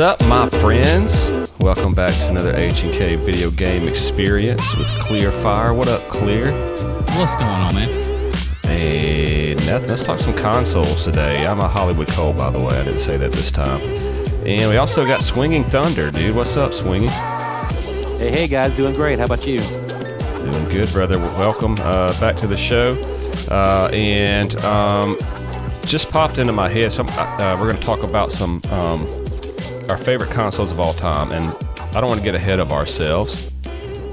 up, my friends? Welcome back to another H&K video game experience with Kleer Fire. What up, Kleer? What's going on, man? Hey, nothing. Let's talk some consoles today. I'm a Holliwood Cole, by the way. I didn't say that this time. And we also got Swinging Thunder, dude. What's up, Swinging? Hey, hey guys, doing great. How about you? Doing good, brother. Welcome uh, back to the show. Uh, and um, just popped into my head. Some, uh, we're going to talk about some um, our favorite consoles of all time, and I don't want to get ahead of ourselves,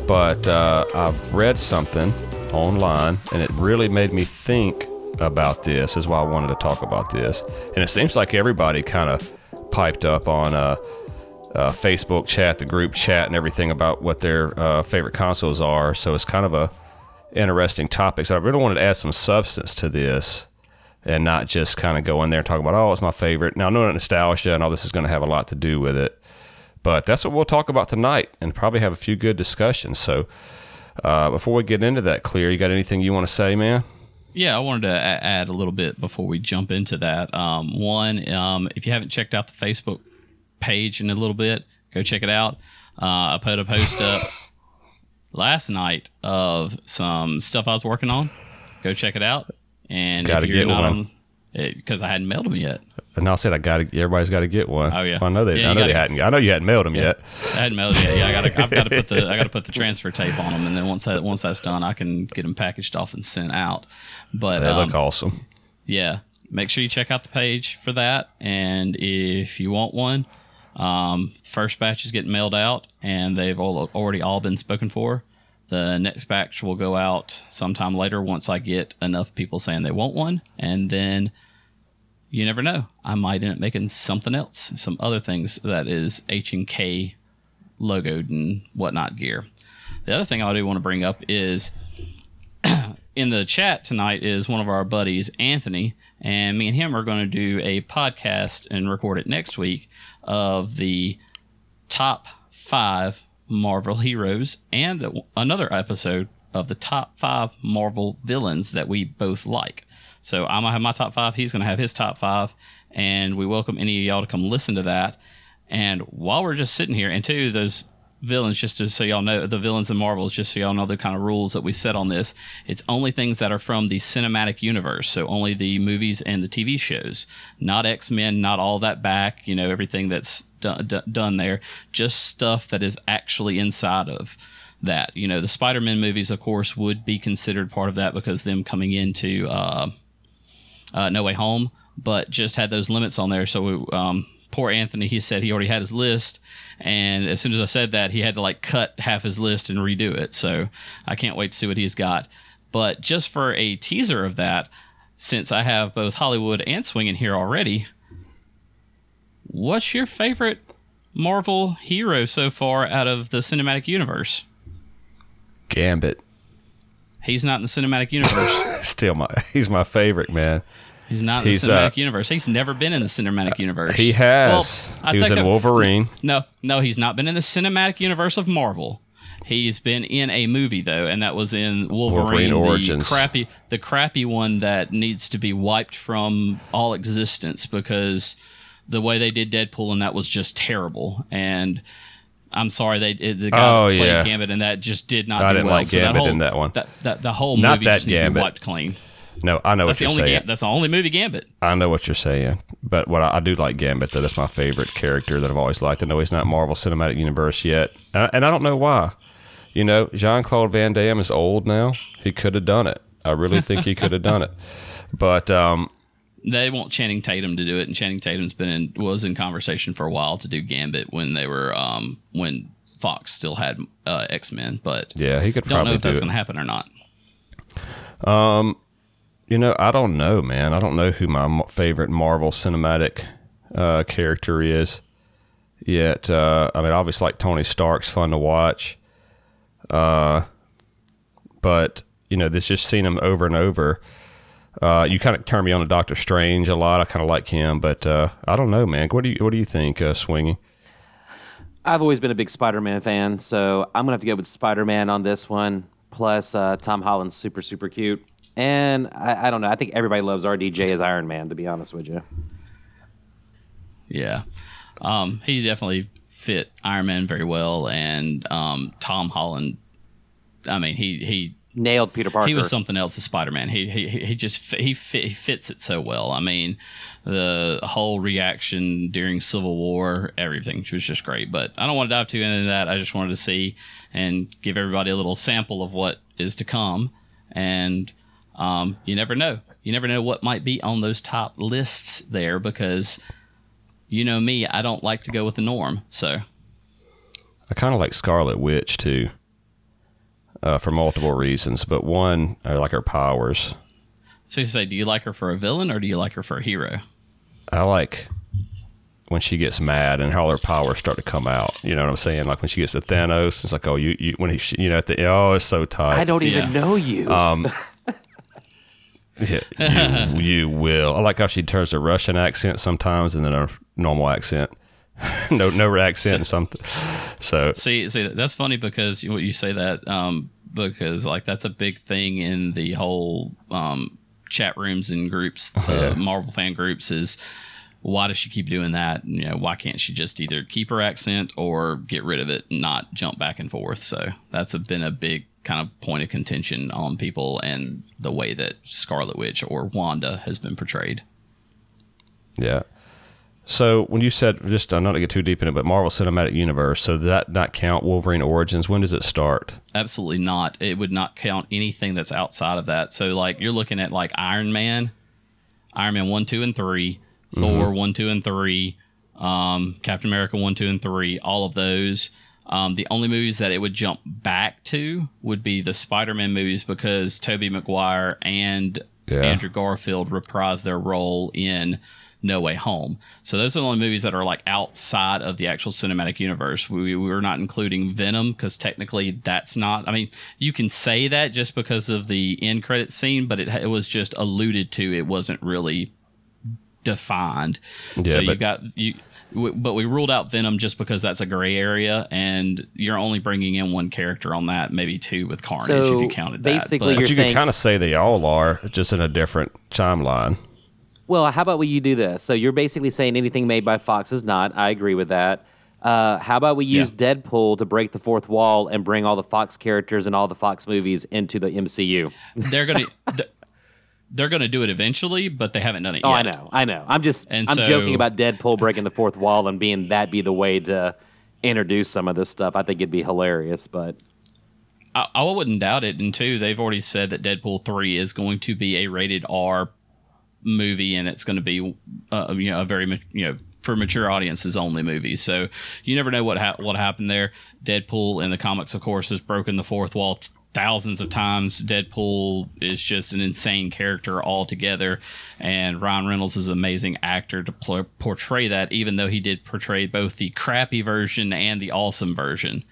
but uh, I've read something online, and it really made me think about this. Is why I wanted to talk about this, and it seems like everybody kind of piped up on a, a, Facebook chat, the group chat, and everything about what their uh, favorite consoles are. So it's kind of a interesting topic. So I really wanted to add some substance to this and not just kind of go in there and talk about, oh, it's my favorite. Now, I know nostalgia and all this is going to have a lot to do with it, but that's what we'll talk about tonight and probably have a few good discussions. So, uh, before we get into that, Kleer, you got anything you want to say, man? Yeah, I wanted to a- add a little bit before we jump into that. Um, one, um, if you haven't checked out the Facebook page in a little bit, go check it out. Uh, I put a post up last night of some stuff I was working on. Go check it out. And Gotta if you're get not one. on, because I hadn't mailed them yet. And I said I got. Everybody's got to get one. Oh, yeah. I know they. Yeah, I know they hadn't. I know you hadn't mailed them yet. I hadn't mailed it yet. Yeah, I got. I've got to put the. I got to put the transfer tape on them, and then once that once that's done, I can get them packaged off and sent out. But They um, look awesome. yeah, make sure you check out the page for that. And if you want one, um, first batch is getting mailed out, and they've all already all been spoken for. The next batch will go out sometime later once I get enough people saying they want one, and then you never know. I might end up making something else, some other things that is H and K logoed and whatnot gear. The other thing I do want to bring up is in the chat tonight is one of our buddies, Anthony, and me and him are going to do a podcast and record it next week of the top five Marvel heroes and another episode of the top five Marvel villains that we both like. So I'm gonna have my top five. He's gonna have his top five, and we welcome any of y'all to come listen to that. And while we're just sitting here, and two, those villains, just to, so y'all know, the villains and Marvels, just so y'all know the kind of rules that we set on this, it's only things that are from the cinematic universe. So only the movies and the TV shows, not X Men, not all that back, you know, everything that's done, there, just stuff that is actually inside of that. You know, the Spider Man movies, of course, would be considered part of that because them coming into. Uh, uh, No Way Home, but just had those limits on there. So um, poor Anthony, he said he already had his list, and as soon as I said that, he had to like cut half his list and redo it. So I can't wait to see what he's got. But just for a teaser of that, since I have both Holliwood and Swinging here already, what's your favorite Marvel hero so far out of the cinematic universe? Gambit. He's not in the cinematic universe. Still my. He's my favorite man. He's not in He's, the cinematic uh, universe. He's never been in the cinematic universe. He has. Well, I he was in that- Wolverine. No, no, he's not been in the cinematic universe of Marvel. He's been in a movie though, and that was in Wolverine, Wolverine the crappy, the crappy one that needs to be wiped from all existence because the way they did Deadpool and that was just terrible. And I'm sorry, they the guy Oh, played yeah. Gambit and that just did not. I do didn't well. like So Gambit whole, in that one. That, that the whole Not movie that just needs to be wiped clean. No, I know That's what the you're only. saying. That's the only movie Gambit. I know what you're saying, but what I, I do like Gambit. Though That is my favorite character that I've always liked. I know he's not Marvel Cinematic Universe yet, and I, and I don't know why. You know, Jean Claude Van Damme is old now. He could have done it. I really think he could have done it. But um, they want Channing Tatum to do it, and Channing Tatum's been in, was in conversation for a while to do Gambit when they were um, when Fox still had uh, X Men, but yeah, he could don't know if that's going to happen or not. Um, you know, I don't know, man. I don't know who my favorite Marvel Cinematic uh, character is yet. Uh, I mean, obviously, like Tony Stark's fun to watch. Uh, but you know, this just seen him over and over. Uh, you kind of turn me on to Doctor Strange a lot. I kind of like him, but uh, I don't know, man. What do you What do you think, uh, Swingy? I've always been a big Spider-Man fan, so I'm gonna have to go with Spider-Man on this one. Plus, uh, Tom Holland's super super cute, and I, I don't know. I think everybody loves RDJ as Iron Man. To be honest with you, Yeah. Um, he definitely fit Iron Man very well, and um, Tom Holland. I mean, he he Nailed Peter Parker. he was something else as Spider Man. He, he he just he fit, he fits it so well. I mean, the whole reaction during Civil War, everything was just great. But I don't want to dive too into that. I just wanted to see and give everybody a little sample of what is to come. And um, you never know. You never know what might be on those top lists there because you know me, I don't like to go with the norm. So I kind of like Scarlet Witch too, uh, for multiple reasons. But one, I like her powers. so you say, do you like her for a villain or do you like her for a hero? I like when she gets mad and all her powers start to come out. You know what I'm saying? Like when she gets to Thanos, it's like, oh, you, you when he, you know, at the oh, it's so tight. I don't even Yeah. know you. Yeah, you, you will. I like how she turns a Russian accent sometimes and then a normal accent. no, no accent. something. So See, see, that's funny because you, you say that um, because like that's a big thing in the whole um, chat rooms and groups, the yeah. Marvel fan groups is why does she keep doing that? You know, why can't she just either keep her accent or get rid of it and not jump back and forth? So that's a, been a big kind of point of contention on people and the way that Scarlet Witch or Wanda has been portrayed. yeah. So when you said just uh, not to get too deep in it, but Marvel Cinematic Universe, so does that not count Wolverine Origins? When does it start? Absolutely not. It would not count anything that's outside of that. So like you're looking at like Iron Man, Iron Man one, two, and 3 Thor one, two, and three, um, Captain America one, two, and three. All of those. Um, the only movies that it would jump back to would be the Spider-Man movies because Tobey Maguire and Yeah. Andrew Garfield reprised their role in No Way Home. So those are the only movies that are like outside of the actual cinematic universe. We, we were not including Venom because technically that's not. I mean, you can say that just because of the end credit scene, but it, it was just alluded to. It wasn't really defined. Yeah, so but- you've got you. w- But we ruled out Venom just because that's a gray area, and you're only bringing in one character on that, maybe two with Carnage So, if you counted basically that. you're But you saying- can kind of say they all are, just in a different timeline. Well, how about we you do this? So you're basically saying anything made by Fox is not. I agree with that. Uh, how about we use Deadpool to break the fourth wall and bring all the Fox characters and all the Fox movies into the MCU? they're gonna they're gonna do it eventually, but they haven't done it Oh, yet. I know, I know. I'm just, And I'm so- joking about Deadpool breaking the fourth wall and being that be the way to introduce some of this stuff. I think it'd be hilarious, but I, I wouldn't doubt it. And two, they've already said that Deadpool three is going to be a rated R movie, and it's going to be uh, you know a very you know for mature audiences only movie. So you never know what ha- what happened there. Deadpool in the comics, of course, has broken the fourth wall. t- Thousands of times, Deadpool is just an insane character altogether, and Ryan Reynolds is an amazing actor to pl- portray that. Even though he did portray both the crappy version and the awesome version,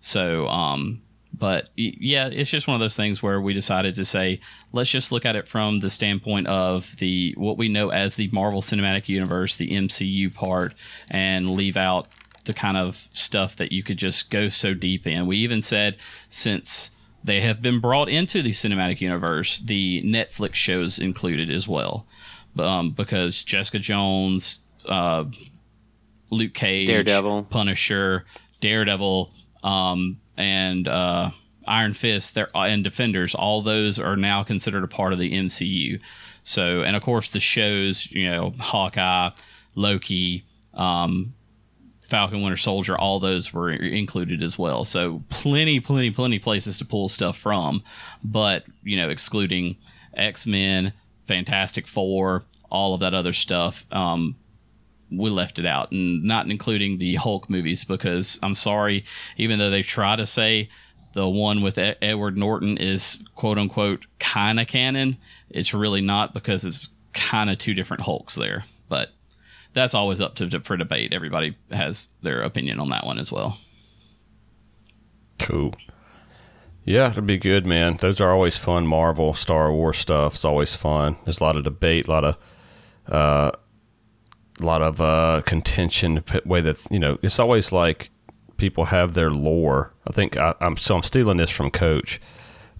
so, um, but yeah, it's just one of those things where we decided to say, let's just look at it from the standpoint of the what we know as the Marvel Cinematic Universe, the MCU part, and leave out the kind of stuff that you could just go so deep in. We even said since they have been brought into the cinematic universe, the Netflix shows included as well, um, because Jessica Jones, uh, Luke Cage, Daredevil. Punisher, Daredevil, um, and uh, Iron Fist, they're, and Defenders. All those are now considered a part of the MCU. So, and of course, the shows, you know, Hawkeye, Loki, um, Falcon Winter Soldier, all those were included as well. So plenty, plenty, plenty places to pull stuff from, but you know, excluding X Men, Fantastic Four, all of that other stuff. Um, we left it out, and not including the Hulk movies because I'm sorry, even though they try to say the one with Edward Norton is quote unquote kind of canon, it's really not because it's kind of two different Hulks there. But that's always up to for debate. Everybody has their opinion on that one as well. Cool. Yeah, it'll be good, man. Those are always fun. Marvel, Star Wars stuff. It's always fun. There's a lot of debate, a lot of, uh, a lot of uh, contention. Way that you know, it's always like people have their lore. I think I, I'm so I'm stealing this from Coach,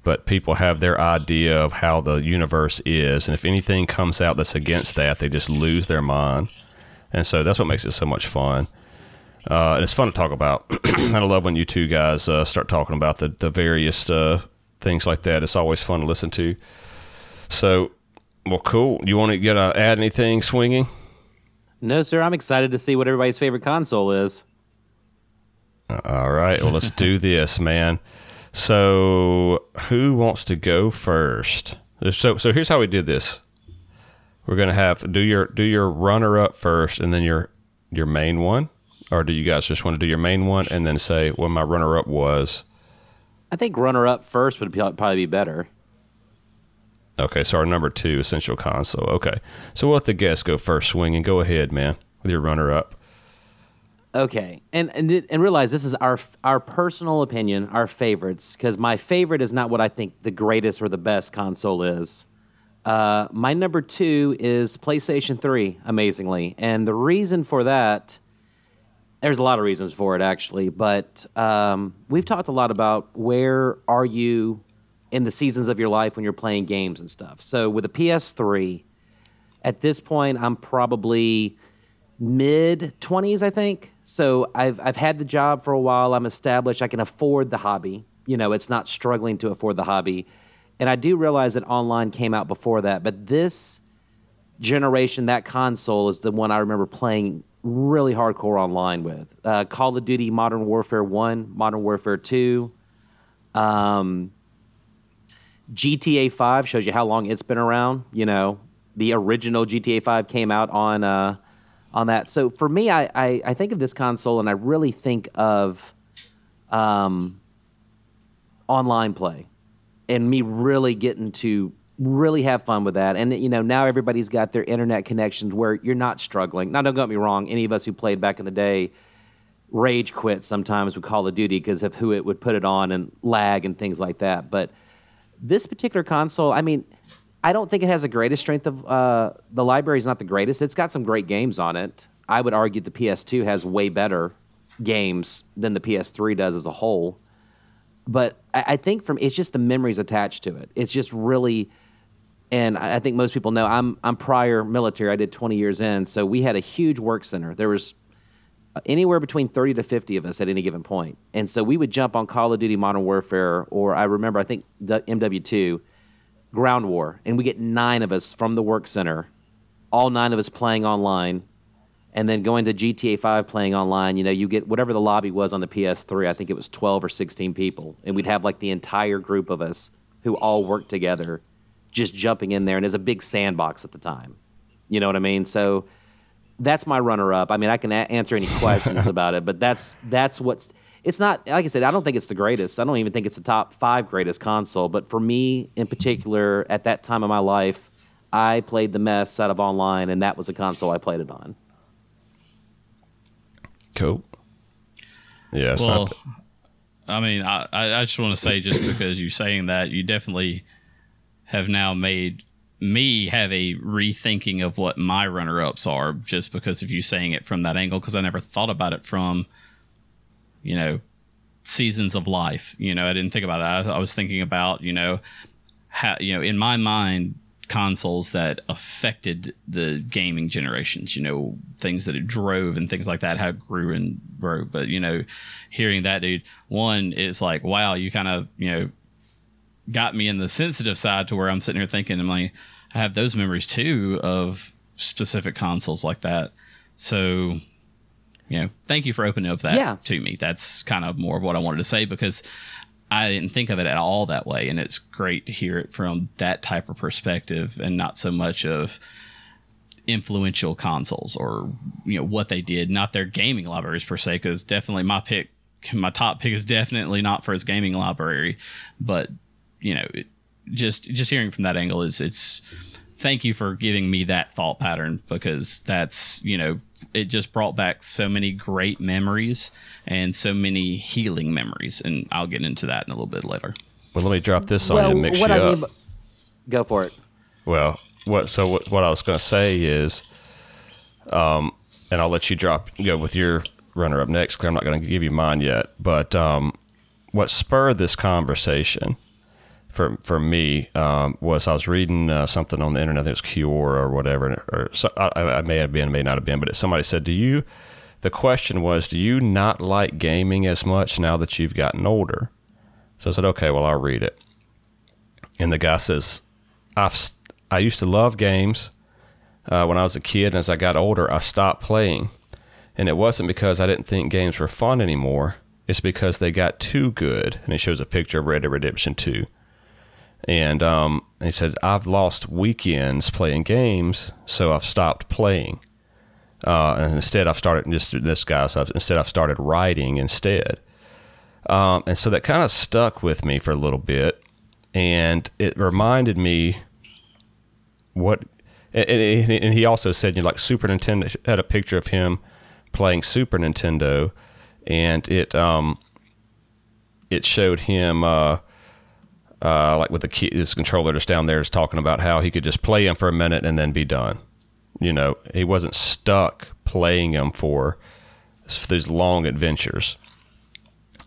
but people have their idea of how the universe is, and if anything comes out that's against that, they just lose their mind. and so that's what makes it so much fun. Uh, and it's fun to talk about. and I love when you two guys uh, start talking about the the various uh, things like that. It's always fun to listen to. So, well, cool. You want to get add anything swinging? No, sir. I'm excited to see what everybody's favorite console is. Uh, all right. Well, let's do this, man. So, who wants to go first? So, so here's how we did this. We're gonna have do your do your runner up first, and then your your main one, or do you guys just want to do your main one and then say what my runner up was? I think runner up first would probably be better. Okay, so our number two essential console. Okay, so we'll let the guest go first. Swing and go ahead, man, with your runner up. Okay, and and and realize this is our our personal opinion, our favorites, because my favorite is not what I think the greatest or the best console is. Uh, my number two is PlayStation Three, amazingly, and the reason for that, there's a lot of reasons for it actually, but um, we've talked a lot about where are you in the seasons of your life when you're playing games and stuff. So with the PS3, at this point, I'm probably mid 20s, I think. So I've I've had the job for a while. I'm established. I can afford the hobby. You know, it's not struggling to afford the hobby. And I do realize that online came out before that, but this generation, that console is the one I remember playing really hardcore online with. Uh, Call of Duty Modern Warfare 1, Modern Warfare 2. Um, GTA 5 shows you how long it's been around. You know, the original GTA 5 came out on uh, on that. So for me, I, I, I think of this console and I really think of um, online play and me really getting to really have fun with that. And you know, now everybody's got their internet connections where you're not struggling. Now, don't get me wrong. Any of us who played back in the day rage quit sometimes with Call of Duty because of who it would put it on and lag and things like that. But this particular console, I mean, I don't think it has the greatest strength of uh, the library is not the greatest. It's got some great games on it. I would argue the PS2 has way better games than the PS3 does as a whole. But I, I think from it's just the memories attached to it. It's just really, and I think most people know I'm I'm prior military. I did 20 years in, so we had a huge work center. There was anywhere between 30 to 50 of us at any given point. And so we would jump on Call of Duty Modern Warfare, or I remember, I think MW2, Ground War, and we get nine of us from the work center, all nine of us playing online, and then going to GTA 5 playing online. You know, you get whatever the lobby was on the PS3, I think it was 12 or 16 people. And we'd have like the entire group of us who all worked together just jumping in there. And there's a big sandbox at the time. You know what I mean? So, that's my runner up. I mean, I can a- answer any questions about it, but that's that's what's. It's not like I said. I don't think it's the greatest. I don't even think it's the top five greatest console. But for me, in particular, at that time of my life, I played the mess out of online, and that was a console I played it on. Cool. Yes. Well, I mean, I I just want to say just because you're saying that, you definitely have now made me have a rethinking of what my runner ups are just because of you saying it from that angle because I never thought about it from you know seasons of life. You know I didn't think about that. I, I was thinking about you know how you know in my mind consoles that affected the gaming generations you know things that it drove and things like that how it grew and broke. But you know hearing that dude one is like wow you kind of you know got me in the sensitive side to where I'm sitting here thinking, I'm like, I have those memories too of specific consoles like that. So, you know, thank you for opening up that Yeah. to me. That's kind of more of what I wanted to say because I didn't think of it at all that way. And it's great to hear it from that type of perspective and not so much of influential consoles or, you know, what they did, not their gaming libraries per se, because definitely my pick, my top pick is definitely not for his gaming library, but you know, just just hearing from that angle is it's thank you for giving me that thought pattern because that's you know it just brought back so many great memories and so many healing memories and I'll get into that in a little bit later. well, let me drop this on you to mix what you I up. mean, go for it. Well, what so what, what I was going to say is, um, and I'll let you drop go with your runner up next because I'm not going to give you mine yet. But um, what spurred this conversation for for me um, was I was reading uh, something on the internet. It was Quora or whatever, or so, I, I may have been, may not have been, but somebody said, "Do you?" The question was, "Do you not like gaming as much now that you've gotten older?" So I said, "Okay, well, I'll read it." And the guy says, "I've I used to love games uh, when I was a kid, and as I got older, I stopped playing." And it wasn't because I didn't think games were fun anymore. It's because they got too good. And he shows a picture of Red Dead Redemption 2. And um, he said, I've lost weekends playing games, so I've stopped playing. Uh, and instead, I've started just this guy. So I've, instead, I've started writing instead. Um, and so that kind of stuck with me for a little bit, and it reminded me what. And, and he also said, you know, like Super Nintendo had a picture of him playing Super Nintendo, and it um, it showed him uh, uh, like with the key, his controller just down there is talking about how he could just play him for a minute and then be done. You know, he wasn't stuck playing him for these long adventures.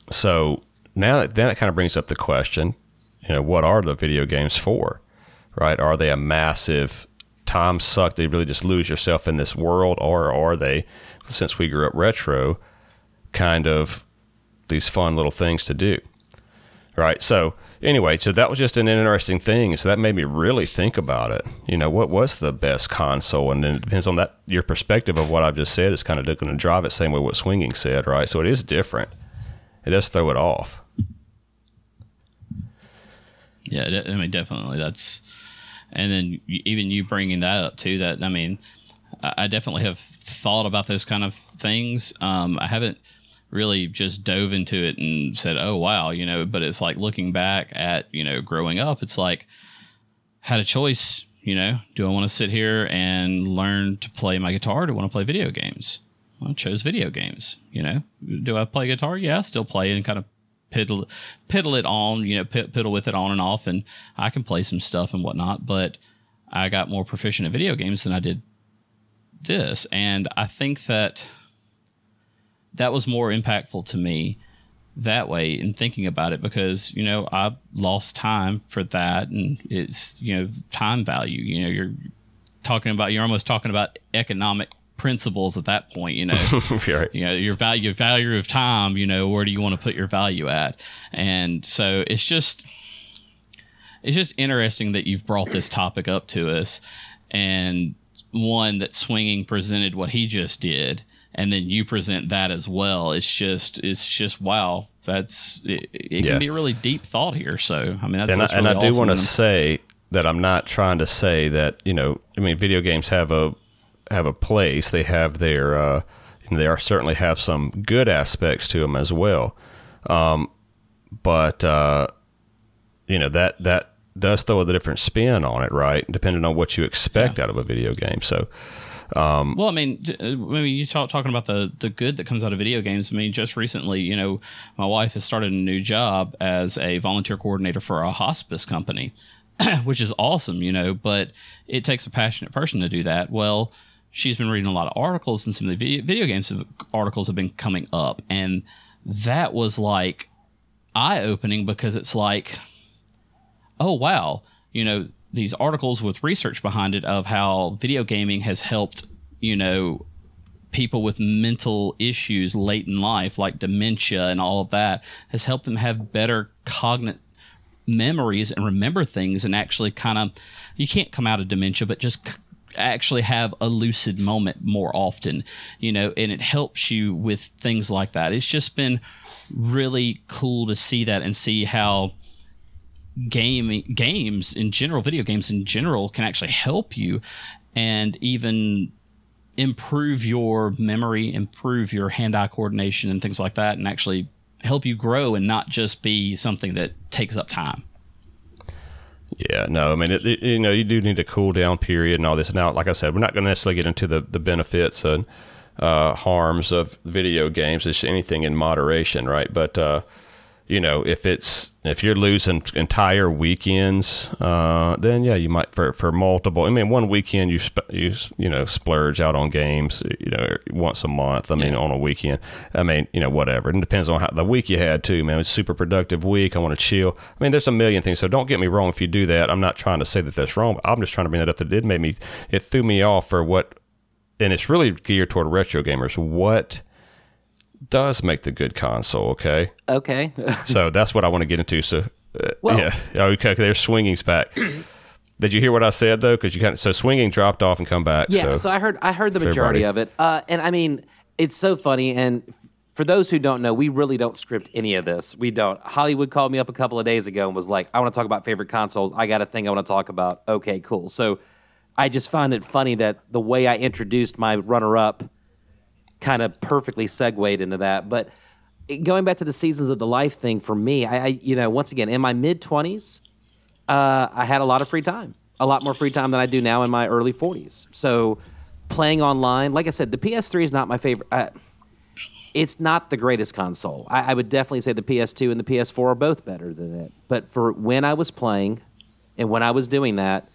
So now that, then it kind of brings up the question, you know, what are the video games for? Right? Are they a massive time suck? They really just lose yourself in this world, or are they since we grew up retro, kind of these fun little things to do. Right. So, anyway, so that was just an interesting thing. So that made me really think about it. You know, what was the best console? And then it depends on that, your perspective of what I've just said is kind of going to drive it same way what Swinging said, right? So it is different. It does throw it off. Yeah, I mean, definitely. That's, and then even you bringing that up too, that, I mean, I definitely have thought about those kind of things. Um, I haven't really just dove into it and said, "Oh wow," you know. But it's like looking back at you know growing up. It's like had a choice. You know, do I want to sit here and learn to play my guitar? Do I want to play video games? Well, I chose video games. You know, do I play guitar? Yeah, I still play and kind of piddle piddle it on. You know, piddle with it on and off, and I can play some stuff and whatnot. But I got more proficient at video games than I did this. And I think that that was more impactful to me that way in thinking about it because, you know, I lost time for that and it's, you know, time value. You know, you're talking about, you're almost talking about economic principles at that point, you know. right. You know, your value value of time, you know, where do you want to put your value at? And so it's just it's just interesting that you've brought this topic up to us and one that swinging presented what he just did and then you present that as well it's just it's just wow that's it, it yeah. can be a really deep thought here so i mean that's, and that's I, really and I do want to say that i'm not trying to say that you know i mean video games have a have a place they have their uh they are certainly have some good aspects to them as well um but uh you know that that does throw a different spin on it, right? Depending on what you expect yeah. out of a video game. So, um, well, I mean, uh, I mean, you talk talking about the the good that comes out of video games. I mean, just recently, you know, my wife has started a new job as a volunteer coordinator for a hospice company, which is awesome, you know. But it takes a passionate person to do that. Well, she's been reading a lot of articles, and some of the video, video games articles have been coming up, and that was like eye opening because it's like oh wow, you know, these articles with research behind it of how video gaming has helped, you know, people with mental issues late in life, like dementia and all of that, has helped them have better cognitive memories and remember things and actually kind of, you can't come out of dementia, but just actually have a lucid moment more often, you know, and it helps you with things like that. It's just been really cool to see that and see how game games in general, video games in general, can actually help you and even improve your memory, improve your hand-eye coordination, and things like that, and actually help you grow and not just be something that takes up time. Yeah, no, I mean, it, it, you know, you do need a cool down period and all this. Now, like I said, we're not going to necessarily get into the, the benefits and uh, harms of video games. It's anything in moderation, right? But uh, you know, if it's if you're losing entire weekends, uh, then yeah, you might for for multiple. I mean, one weekend you sp- you you know splurge out on games, you know, once a month. I mean, Yeah. on a weekend. I mean, you know, whatever. It depends on how the week you had too, man. It's super productive week. I want to chill. I mean, there's a million things. So don't get me wrong. If you do that, I'm not trying to say that that's wrong. I'm just trying to bring that up. That did make me. It threw me off for what, and it's really geared toward retro gamers. What does make the good console? Okay. Okay. So that's what I want to get into. So, uh, Well- yeah, okay. There's swinging's back. Did you hear what I said though? Because you kind of so swinging dropped off and come back. Yeah, so, so, I heard I heard the majority everybody. of it, uh, and I mean it's so funny. And for those who don't know, we really don't script any of this. We don't. Holliwood called me up a couple of days ago and was like, "I want to talk about favorite consoles. I got a thing I want to talk about." Okay, cool. So I just find it funny that the way I introduced my runner-up kind of perfectly segued into that. But going back to the seasons of the life thing for me, I, I you know once again in my mid twenties, uh, I had a lot of free time, a lot more free time than I do now in my early 40s. So playing online, like I said, the PS3 is not my favorite. Uh, it's not the greatest console. I, I would definitely say the PS2 and the PS4 are both better than it. But for when I was playing and when I was doing that,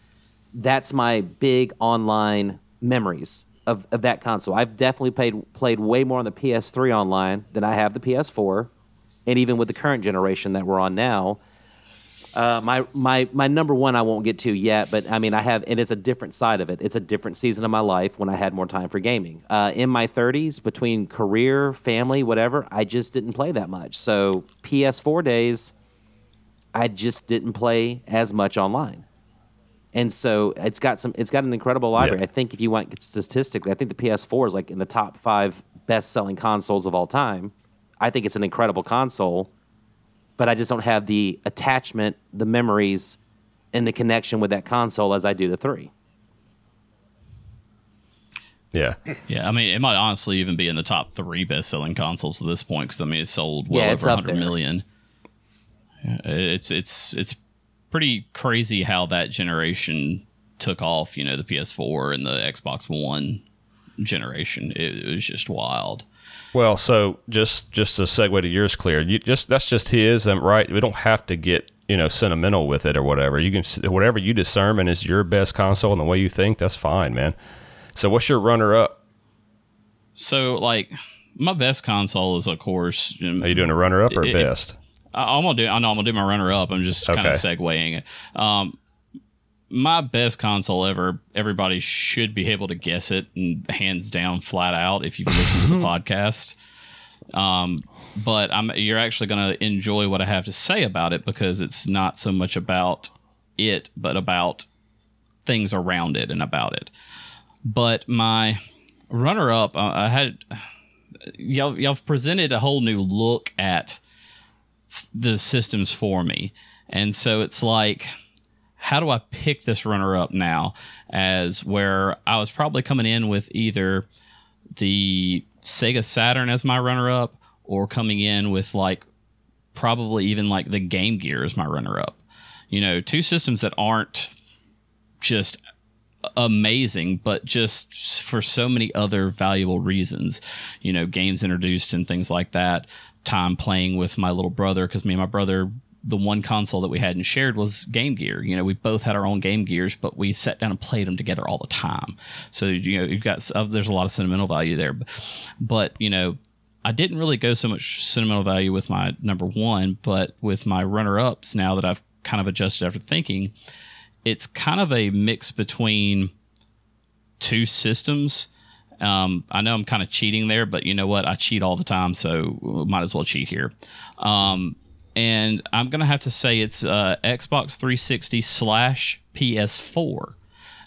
that's my big online memories of, of that console. I've definitely played played way more on the PS3 online than I have the PS4, and even with the current generation that we're on now. Uh, my my my number one I won't get to yet, but I mean I have, and it's a different side of it. It's a different season of my life when I had more time for gaming. Uh, in my 30s, between career, family, whatever, I just didn't play that much. So PS4 days, I just didn't play as much online. And so it's got some. It's got an incredible library. Yeah. I think if you want statistically, I think the PS4 is like in the top five best-selling consoles of all time. I think it's an incredible console, but I just don't have the attachment, the memories, and the connection with that console as I do the three. yeah, Yeah, I mean, it might honestly even be in the top three best-selling consoles at this point because I mean, it's sold well Yeah, it's over up 100 Yeah, It's it's it's pretty crazy how that generation took off. You know, the PS4 and the Xbox One generation. It, it was just wild. Well, so just just a segue to yours, Kleer. You just that's just his, um, right? We don't have to get you know sentimental with it or whatever. You can whatever you discern is your best console and the way you think. That's fine, man. So what's your runner up? So, like, my best console is, of course, Are you doing a runner up or It- it- best? I- I'm gonna do. I know I'm gonna do my runner up. I'm just kind of Okay. segueing it. Um, my best console ever. Everybody should be able to guess it, and hands down, flat out. If you've listened to the podcast, um, but I'm. You're actually gonna enjoy what I have to say about it because it's not so much about it, but about things around it and about it. But my runner up, uh, I had y'all. Y'all presented a whole new look at the systems for me. And so it's like, how do I pick this runner up now? As where I was probably coming in with either the Sega Saturn as my runner up or coming in with like probably even like the Game Gear as my runner up. You know, two systems that aren't just amazing, but just for so many other valuable reasons. You know, games introduced and things like that. Time playing with my little brother because me and my brother, the one console that we hadn't shared was Game Gear. You know, we both had our own Game Gears, but we sat down and played them together all the time. So you know, you've got uh, there's a lot of sentimental value there, but you know. I didn't really go so much sentimental value with my number one, but with my runner ups, now that I've kind of adjusted after thinking, it's kind of a mix between two systems. Um, I know I'm kind of cheating there, but you know what? I cheat all the time, so might as well cheat here. Um, and I'm gonna have to say it's uh, Xbox 360 slash PS4,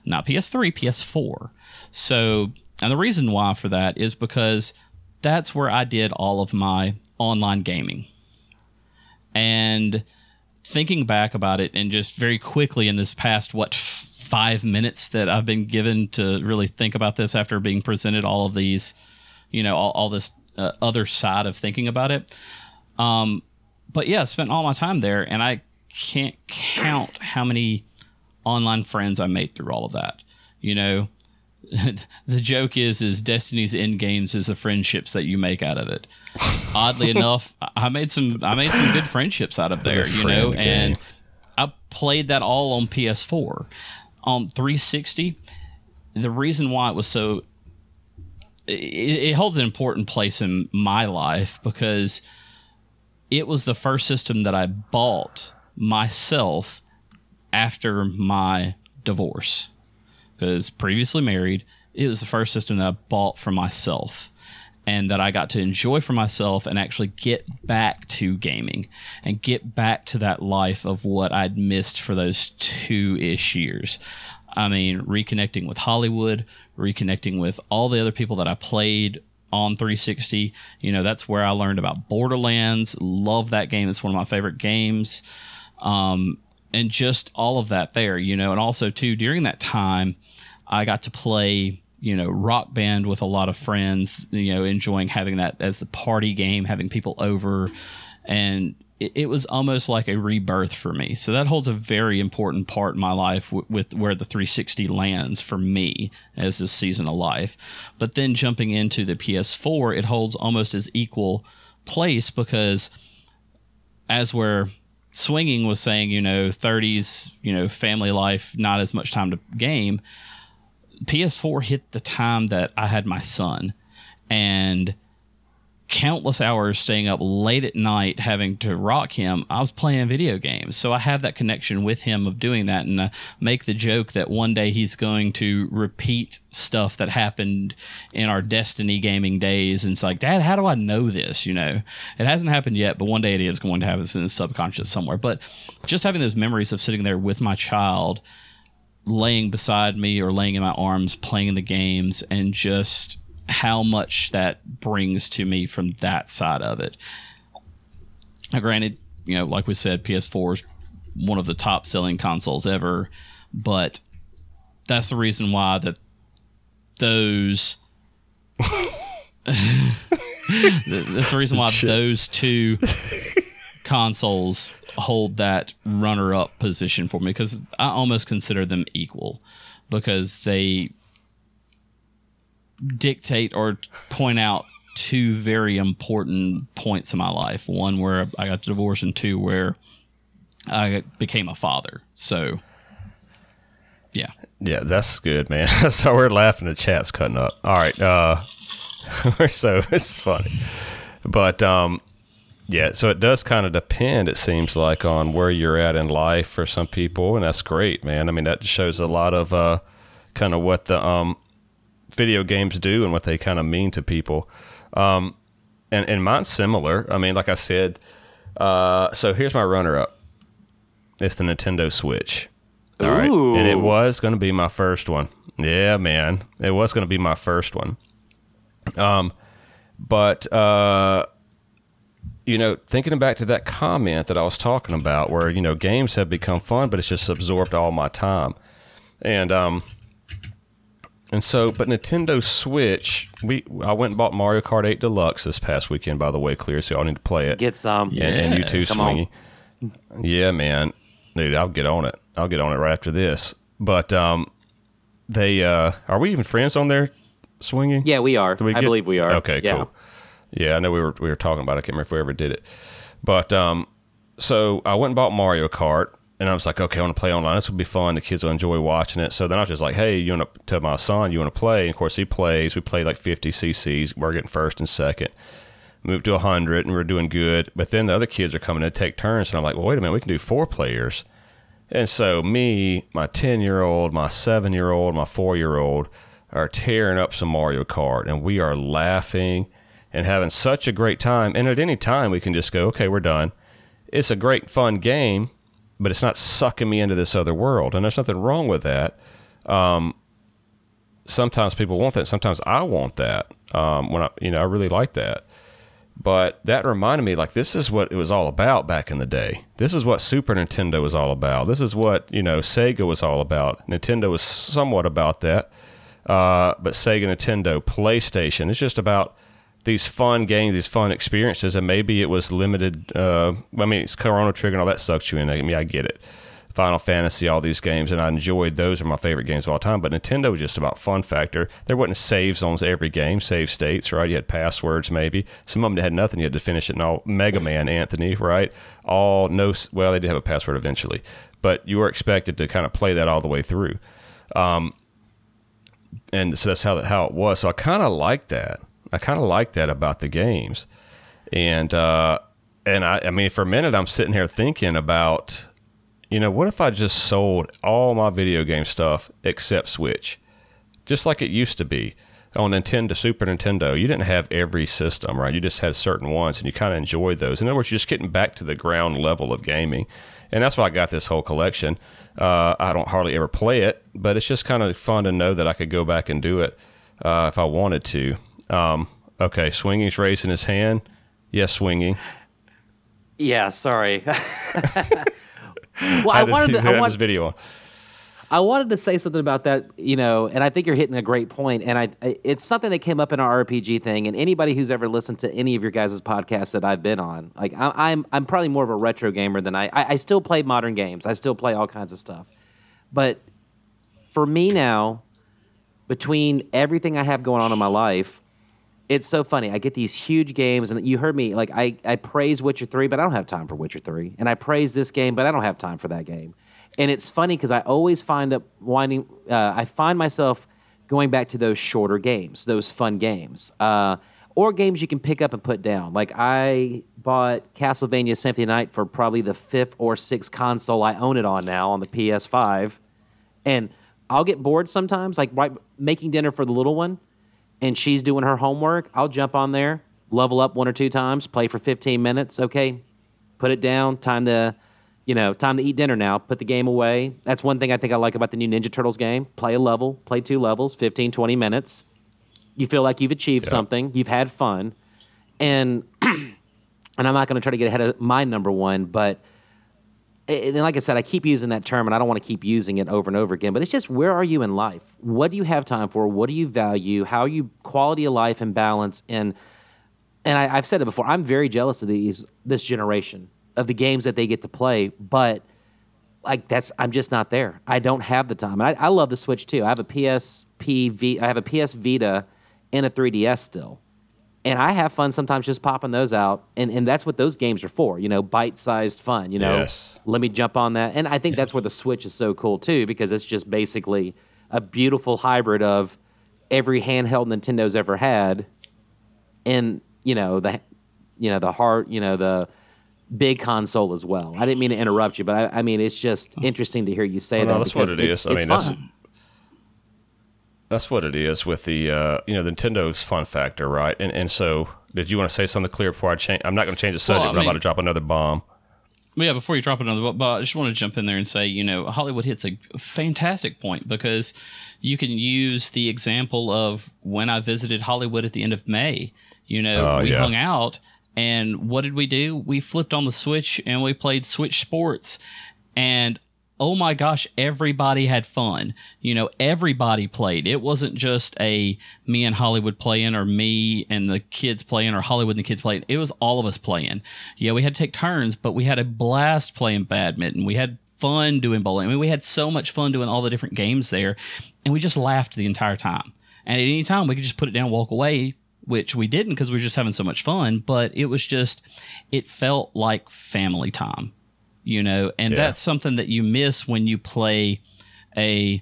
not PS3, PS4. So, and the reason why for that is because that's where I did all of my online gaming. And thinking back about it and just very quickly in this past what five minutes that I've been given to really think about this after being presented all of these, you know, all, all this uh, other side of thinking about it. Um, but yeah, I spent all my time there, and I can't count how many online friends I made through all of that. You know, the joke is is Destiny's end games is the friendships that you make out of it. Oddly enough, I made some I made some good friendships out of there, The you know, friend and. I played that all on PS4. On 360, the reason why it was so it, it holds an important place in my life because it was the first system that I bought myself after my divorce. Because previously married, it was the first system that I bought for myself and that I got to enjoy for myself and actually get back to gaming and get back to that life of what I'd missed for those two ish years. I mean, reconnecting with Holliwood, reconnecting with all the other people that I played on 360. You know, that's where I learned about Borderlands. Love that game. It's one of my favorite games. Um, and just all of that there, you know, and also too during that time, I got to play, you know, rock band with a lot of friends, you know, enjoying having that as the party game, having people over, and it, it was almost like a rebirth for me. So that holds a very important part in my life w- with where the 360 lands for me as this season of life. But then jumping into the PS4, it holds almost as equal place because as we're swinging was saying, you know, 30s, you know, family life, not as much time to game. PS4 hit the time that I had my son and countless hours staying up late at night having to rock him. I was playing video games. So I have that connection with him of doing that and uh, make the joke that one day he's going to repeat stuff that happened in our Destiny gaming days. And it's like, Dad, how do I know this? You know, it hasn't happened yet, but one day it is going to happen in the subconscious somewhere. But just having those memories of sitting there with my child laying beside me or laying in my arms playing the games and just how much that brings to me from that side of it. Now, granted, you know, like we said, PS4 is one of the top selling consoles ever, but that's the reason why that those that's the reason why those two consoles hold that runner up position for me because I almost consider them equal because they dictate or point out two very important points in my life. One where I got the divorce, and two where I became a father. So, yeah, Yeah, that's good, man. so we're laughing. The chat's cutting up. All right. Uh, so it's funny, but um, yeah. So it does kind of depend. It seems like on where you're at in life for some people, and that's great, man. I mean, that shows a lot of uh, kind of what the um, video games do and what they kind of mean to people. Um, and and mine's similar. I mean, like I said. Uh, so here's my runner up. It's the Nintendo Switch. All right. Ooh. And it was going to be my first one. Yeah, man. It was going to be my first one. Um, but, uh, you know, thinking back to that comment that I was talking about where, you know, games have become fun, but it's just absorbed all my time. And, um, and so, but Nintendo Switch, we I went and bought Mario Kart 8 Deluxe this past weekend, by the way, Kleer, so y'all need to play it Get some. and, and you too, Come on. Swingy. Yeah, man, dude, I'll get on it. I'll get on it right after this. But um, they uh, are we even friends on there, Swingy? Yeah, we are. We I get- believe we are. Okay, yeah. cool. Yeah, I know we were we were talking about. it. I can't remember if we ever did it, but um, so I went and bought Mario Kart, and I was like, okay, I want to play online. This will be fun. The kids will enjoy watching it. So then I was just like, hey, you want to tell my son you want to play? And of course, he plays. We played like 50 CCs. We're getting first and second. Moved to 100, and we're doing good. But then the other kids are coming to take turns, and I'm like, well, wait a minute, we can do four players. And so me, my 10 year old, my seven year old, my four year old are tearing up some Mario Kart and we are laughing and having such a great time. And at any time we can just go, okay, we're done. It's a great fun game, but it's not sucking me into this other world. And there's nothing wrong with that. Um, sometimes people want that. Sometimes I want that. Um, when I, you know, I really like that. But that reminded me, like, this is what it was all about back in the day. This is what Super Nintendo was all about. This is what, you know, Sega was all about. Nintendo was somewhat about that. Uh, but Sega, Nintendo, PlayStation, it's just about these fun games, these fun experiences. And maybe it was limited. Uh, I mean, it's Chrono Trigger and all that sucks you in. I mean, I get it. Final Fantasy, all these games, and I enjoyed those. Are my favorite games of all time. But Nintendo was just about fun factor. There wasn't saves on every game, save states, right? You had passwords, maybe. Some of them had nothing. You had to finish it. And all Mega Man, Anthony, right? All no. Well, they did have a password eventually, but you were expected to kind of play that all the way through. Um, and so that's how that how it was. So I kind of like that. I kind of like that about the games, and uh, and I, I mean, for a minute, I'm sitting here thinking about, you know, what if I just sold all my video game stuff except Switch, just like it used to be on Nintendo, Super Nintendo. You didn't have every system, right? You just had certain ones, and you kind of enjoyed those. In other words, you're just getting back to the ground level of gaming, and that's why I got this whole collection. Uh, I don't hardly ever play it, but it's just kind of fun to know that I could go back and do it uh, if I wanted to. Um, okay, swinging's raising his hand. Yes, swinging. Yeah, sorry. well, I, I wanted to. I, this want, video. on. I wanted to say something about that, you know, and I think you're hitting a great point. And I, it's something that came up in our RPG thing. And anybody who's ever listened to any of your guys' podcasts that I've been on, like I, I'm, I'm probably more of a retro gamer than I, I. I still play modern games. I still play all kinds of stuff. But for me now, between everything I have going on in my life, it's so funny. I get these huge games, and you heard me like I, I praise Witcher three, but I don't have time for Witcher three, and I praise this game, but I don't have time for that game. And it's funny because I always find up winding. Uh, I find myself going back to those shorter games, those fun games, uh, or games you can pick up and put down. Like I bought Castlevania Symphony Night for probably the fifth or sixth console I own it on now on the PS5, and I'll get bored sometimes, like right making dinner for the little one and she's doing her homework, I'll jump on there, level up one or two times, play for 15 minutes. Okay, put it down. Time to, you know, time to eat dinner now. Put the game away. That's one thing I think I like about the new Ninja Turtles game. Play a level, play two levels, 15, 20 minutes. You feel like you've achieved yeah. something, you've had fun. And, and I'm not going to try to get ahead of my number one, but and like I said, I keep using that term and I don't want to keep using it over and over again, but it's just where are you in life? What do you have time for? What do you value? How you quality of life and balance? And and I, have said it before, I'm very jealous of these this generation of the games that they get to play, but like that's I'm just not there. I don't have the time. I, I love the Switch too. I have a PSP V I have a PS Vita and a 3DS still and I have fun sometimes just popping those out, and and that's what those games are for. You know, bite sized fun. You know, yes. let me jump on that, and I think that's where the Switch is so cool too because it's just basically a beautiful hybrid of every handheld Nintendo's ever had, and you know the you know the heart you know the big console as well. I didn't mean to interrupt you, but I, I mean it's just oh. interesting to hear you say oh, well, that. No, that's what it it's, is. I it's mean, fun that's what it is with the uh, you know the Nintendo's fun factor, right? And and so did you want to say something Kleer before I change? I'm not going to change the subject, well, I mean, but I'm about to drop another bomb. Well, yeah, before you drop another, but I just want to jump in there and say, you know, Holliwood hits a fantastic point because you can use the example of when I visited Holliwood at the end of May. You know, uh, we yeah. hung out, and what did we do? We flipped on the Switch and we played Switch Sports, and oh my gosh, everybody had fun. You know, everybody played. It wasn't just a me and Holliwood playing or me and the kids playing or Holliwood and the kids playing. It was all of us playing. Yeah, we had to take turns, but we had a blast playing badminton. We had fun doing bowling. I mean, we had so much fun doing all the different games there, and we just laughed the entire time. And at any time, we could just put it down, walk away, which we didn't because we were just having so much fun. But it was just, it felt like family time you know, and yeah. that's something that you miss when you play a,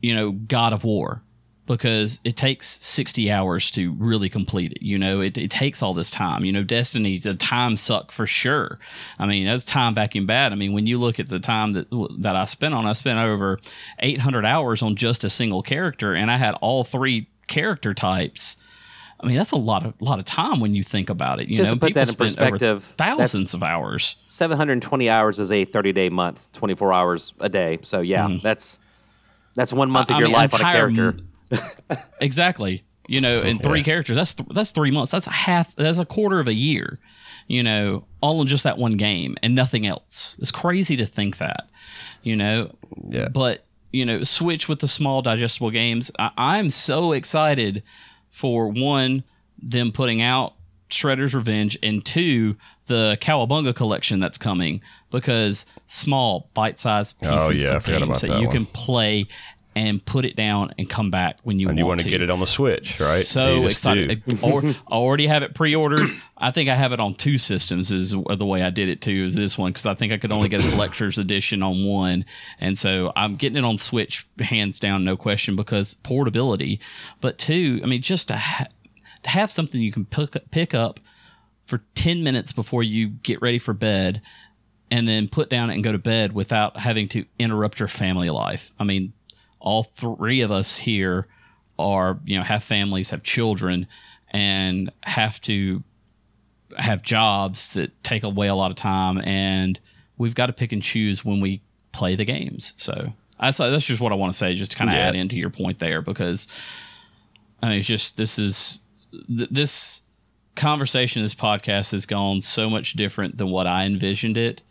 you know, God of War because it takes 60 hours to really complete it. You know, it, it takes all this time. You know, Destiny, the time suck for sure. I mean, that's time back in bad. I mean, when you look at the time that that I spent on, I spent over 800 hours on just a single character, and I had all three character types I mean, that's a lot of lot of time when you think about it. You Just know, to put that in perspective, thousands of hours. Seven hundred and twenty hours is a thirty day month, twenty four hours a day. So yeah, mm. that's that's one month of I your mean, life on a character. exactly. You know, in three yeah. characters, that's th- that's three months. That's a half. That's a quarter of a year. You know, all in just that one game and nothing else. It's crazy to think that. You know, yeah. But you know, switch with the small digestible games. I- I'm so excited for one them putting out Shredder's Revenge, and two, the Cowabunga collection that's coming because small, bite-sized Oh, pieces yeah, of games that, that you one. can play and put it down and come back when you want to and want you want to get it on the Switch, right? so excited. do. I already have it pre-ordered. I think I have it on two systems. Is the way I did it too. Is this one because I think I could only get a collector's edition on one, and so I'm getting it on Switch hands down, no question, because portability. But two, I mean, just to, ha- to have something you can pick pick up for ten minutes before you get ready for bed. And then put down and go to bed without having to interrupt your family life. I mean, all three of us here are you know have families have children and have to have jobs that take away a lot of time and we've got to pick and choose when we play the games so that's that's just what i want to say just to kind of Yeah. add into your point there because i mean it's just this is th- this conversation this podcast has gone so much different than what i envisioned it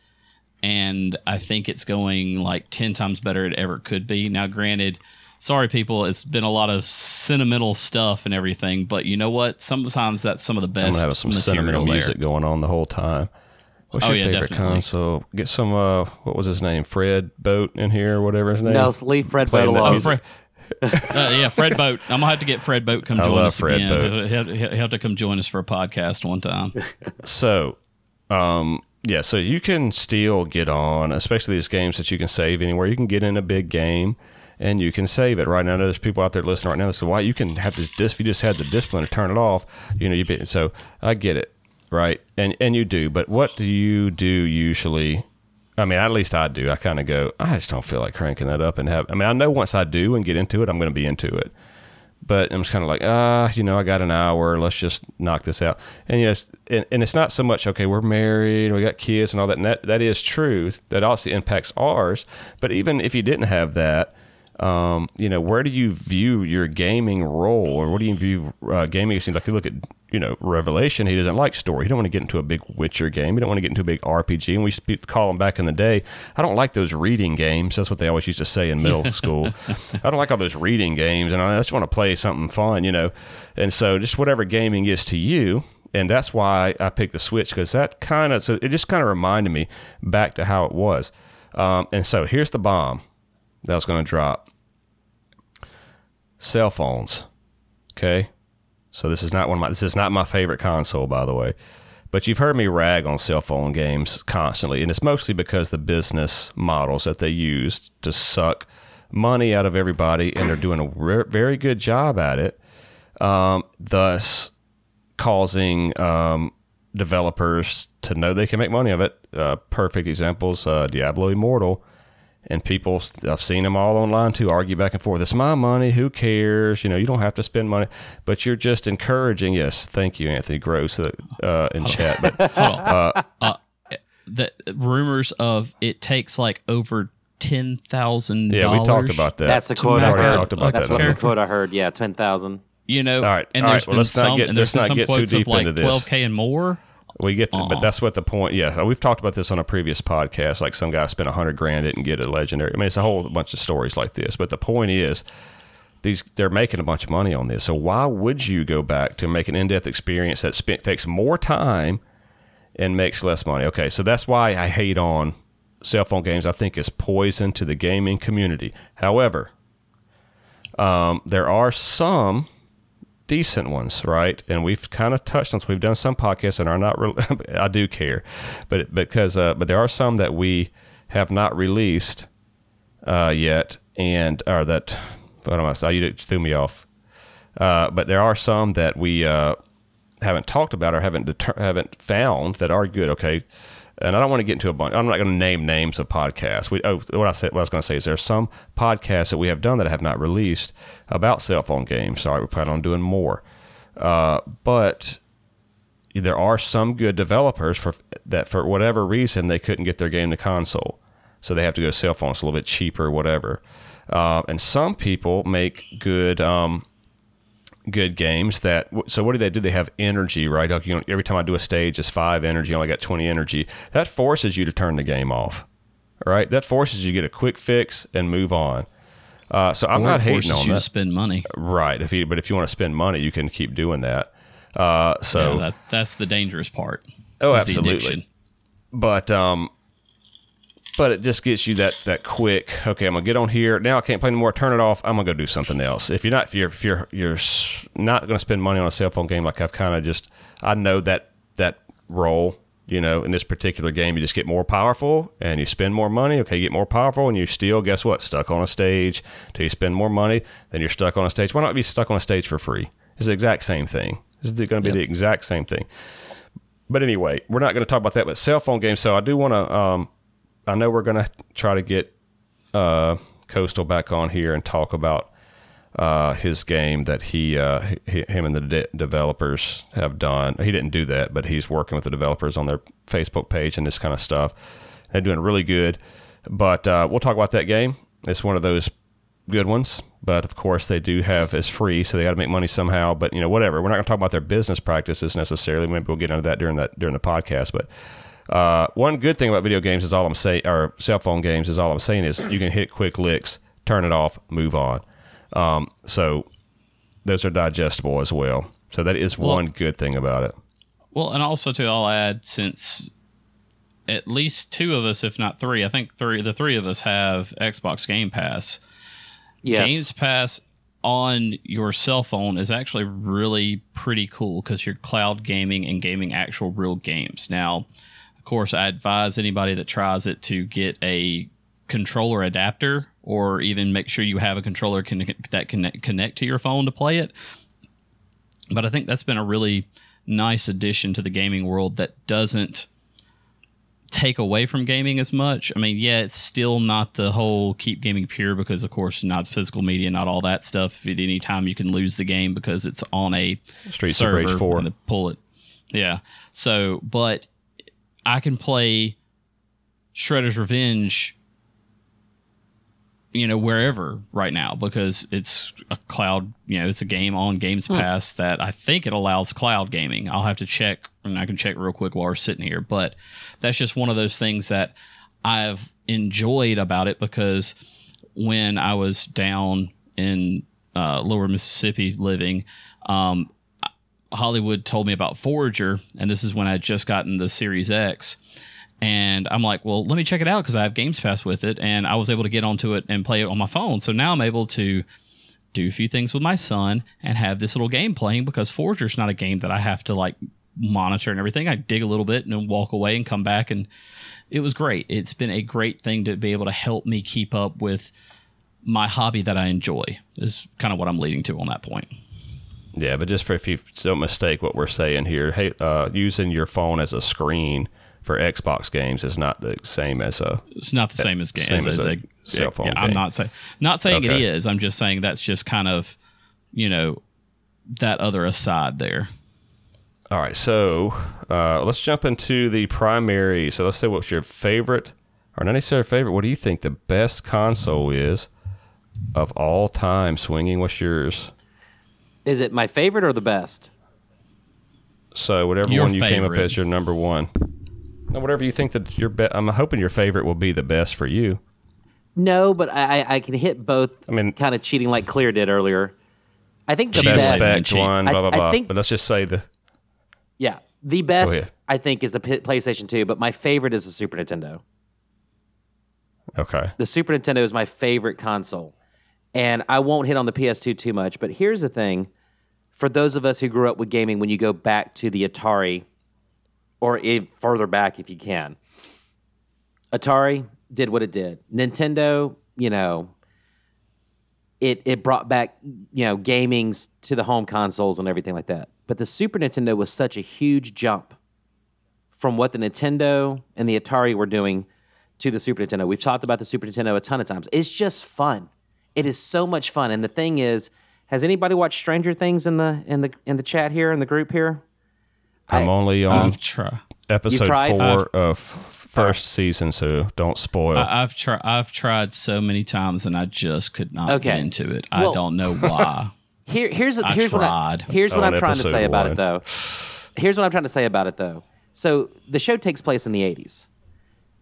and I think it's going like 10 times better it ever could be. Now, granted, sorry, people, it's been a lot of sentimental stuff and everything, but you know what? Sometimes that's some of the best. I'm best gonna have some material sentimental there. music going on the whole time. What's Oh, your yeah, favorite definitely. console? Get some. Uh, what was his name? Fred Boat in here, or whatever his name. No, leave Fred Boat alone. Oh, Fred, uh, yeah, Fred Boat. I'm gonna have to get Fred Boat come I join love us Fred again. Boat. He'll, he'll- he'll have to come join us for a podcast one time. So, um, yeah, so you can still get on, especially these games that you can save anywhere. You can get in a big game and you can save it. Right now, there's people out there listening right now that say, "Why you can have this? If you just had the discipline to turn it off, you know, you be." So I get it, right? And and you do, but what do you do usually? I mean, at least I do. I kind of go, I just don't feel like cranking that up and have. I mean, I know once I do and get into it, I'm going to be into it but I'm just kind of like, ah, you know, I got an hour. Let's just knock this out. And yes, and, and it's not so much okay. We're married, we got kids, and all that. And that that is true. That also impacts ours. But even if you didn't have that, um, you know, where do you view your gaming role, or what do you view uh, gaming? It seems like you look at you know Revelation. He doesn't like story. He don't want to get into a big Witcher game. He don't want to get into a big RPG. And we to call them back in the day. I don't like those reading games. That's what they always used to say in middle school. I don't like all those reading games, and I just want to play something fun, you know. And so, just whatever gaming is to you. And that's why I picked the Switch because that kind of so it just kind of reminded me back to how it was. Um, and so here's the bomb that was going to drop. Cell phones. Okay. So this is not one of my this is not my favorite console, by the way. But you've heard me rag on cell phone games constantly, and it's mostly because the business models that they use to suck money out of everybody, and they're doing a re- very good job at it. Um, thus, causing um, developers to know they can make money of it. Uh, perfect examples: uh, Diablo Immortal and people I've seen them all online too argue back and forth. It's my money. Who cares? You know, you don't have to spend money, but you're just encouraging. Yes, thank you, Anthony Gross, uh, uh, in chat. But Hold on. Uh, the rumors of it takes like over ten thousand. yeah, we talked about that. That's the quote I make heard. talked about That's that. what the Character. quote I heard. Yeah, ten thousand. You know, All right, and all there's right, well, been let's not some, get- and there's let's been not some get too quotes of like this. twelve k and more. We get, to, but that's what the point. Yeah, we've talked about this on a previous podcast. Like some guy spent a hundred grand, and didn't get a legendary. I mean, it's a whole bunch of stories like this. But the point is, these they're making a bunch of money on this. So why would you go back to make an in-depth experience that spent, takes more time and makes less money? Okay, so that's why I hate on cell phone games. I think it's poison to the gaming community. However, um, there are some decent ones, right? And we've kind of touched on. So We've done some podcasts and are not. Re- I do care, but because uh, but there are some that we have not released uh, yet, and or that what am I saying? You threw me off. Uh, but there are some that we uh, haven't talked about or haven't deter- haven't found that are good. Okay. And I don't want to get into a bunch. I'm not going to name names of podcasts. We, oh, what I said, what I was going to say is there are some podcasts that we have done that I have not released about cell phone games. Sorry, we plan on doing more. Uh, but there are some good developers for that for whatever reason they couldn't get their game to console, so they have to go to cell phones a little bit cheaper, whatever. Uh, and some people make good um, good games that so what do they do they have energy right like you know, every time i do a stage it's five energy I only got 20 energy that forces you to turn the game off all right that forces you to get a quick fix and move on uh, so i'm Or not hating on you that to spend money. Right. If you but if you want to spend money, you can keep doing that. Uh, so Yeah, that's that's the dangerous part. Oh, absolutely. but um but it just gets you that that quick okay i'm gonna get on here. Now i can't play anymore turn it off. I'm gonna go do something else. If you're not if you're if you're you're not gonna spend money on a cell phone game like i've kind of just i know that that role you know in this particular game you just get more powerful and you spend more money okay you get more powerful and you still guess what stuck on a stage. Till you spend more money then you're stuck on a stage. Why not be stuck on a stage for free? It's the exact same thing. It's going to be the exact same thing. But anyway, we're not going to talk about that. But cell phone games. So I do want to. Um, I know we're going to try to get uh, Coastal back on here and talk about uh, his game that he, uh, he him and the de- developers have done. He didn't do that, but he's working with the developers on their Facebook page and this kind of stuff. They're doing really good. But uh, we'll talk about that game. It's one of those good ones, but of course they do have it's free, so they got to make money somehow. But you know, whatever. We're not going to talk about their business practices necessarily. Maybe we'll get into that during that during the podcast. But uh, one good thing about video games is all I'm saying, or cell phone games is all I'm saying is you can hit quick licks, turn it off, move on. Um, so those are digestible as well. So that is one good thing about it. Well, and also too, I'll add since at least two of us, if not three, I think three, the three of us have Xbox Game Pass. Yes. Games Pass on your cell phone is actually really pretty cool because you're cloud gaming and gaming actual real games. Now, of course, I advise anybody that tries it to get a controller adapter or even make sure you have a controller con- that can connect to your phone to play it. But I think that's been a really nice addition to the gaming world that doesn't take away from gaming as much. I mean, yeah, it's still not the whole keep gaming pure because, of course, not physical media, not all that stuff. At any time, you can lose the game because it's on a Streets of server Rage 4. and pull it. Yeah. So, but I can play Shredder's Revenge, you know, wherever right now because it's a cloud, you know, it's a game on Games Pass that I think it allows cloud gaming. I'll have to check and I can check real quick while we're sitting here, but that's just one of those things that I've enjoyed about it because when I was down in uh, lower Mississippi living, um, Hollywood told me about Forager, and this is when I just gotten the Series X. And I'm like, well, let me check it out because I have Games Pass with it, and I was able to get onto it and play it on my phone. So now I'm able to do a few things with my son and have this little game playing because Forager's not a game that I have to like monitor and everything. I dig a little bit and then walk away and come back, and it was great. It's been a great thing to be able to help me keep up with my hobby that I enjoy. Is kind of what I'm leading to on that point. Yeah, but just for if you don't mistake what we're saying here, hey, uh, using your phone as a screen for Xbox games is not the same as a. It's not the same as game. Same as, as a a, cell phone yeah, I'm not saying not saying it Okay. is. I'm just saying that's just kind of you know that other aside there. All right, so uh, let's jump into the primary. So let's say what's your favorite, or not necessarily favorite. What do you think the best console is of all time? Swinging, what's yours? Is it my favorite or the best? So whatever Your one you came up as your number one. No, whatever you think that your be- I'm hoping your favorite will be the best for you. No, but I, I- I can hit both. I mean- kind of cheating like Kleer did earlier. I think the Cheating Best like best. one, I- blah blah I think- but let's just say the Yeah, the best I think is the P- PlayStation 2, but my favorite is the Super Nintendo. okay. The Super Nintendo is my favorite console. And I won't hit on the PS2 too much, but here's the thing. For those of us who grew up with gaming, when you go back to the Atari, or further back if you can, Atari did what it did. Nintendo, you know, it it brought back, you know, gamings to the home consoles and everything like that. But the Super Nintendo was such a huge jump from what the Nintendo and the Atari were doing to the Super Nintendo. We've talked about the Super Nintendo a ton of times. It's just fun. It is so much fun. And the thing is, has anybody watched Stranger Things in the in the in the chat here in the group here? I'm only on I've tried. episode tried? four of first season, so don't spoil. I've tried. I've tried so many times, and I just could not Okay. get into it. I don't know why. Here, here's I here's what I, here's what I'm trying to episode say about it though. Here's what I'm trying to say about it though. So the show takes place in the 80s,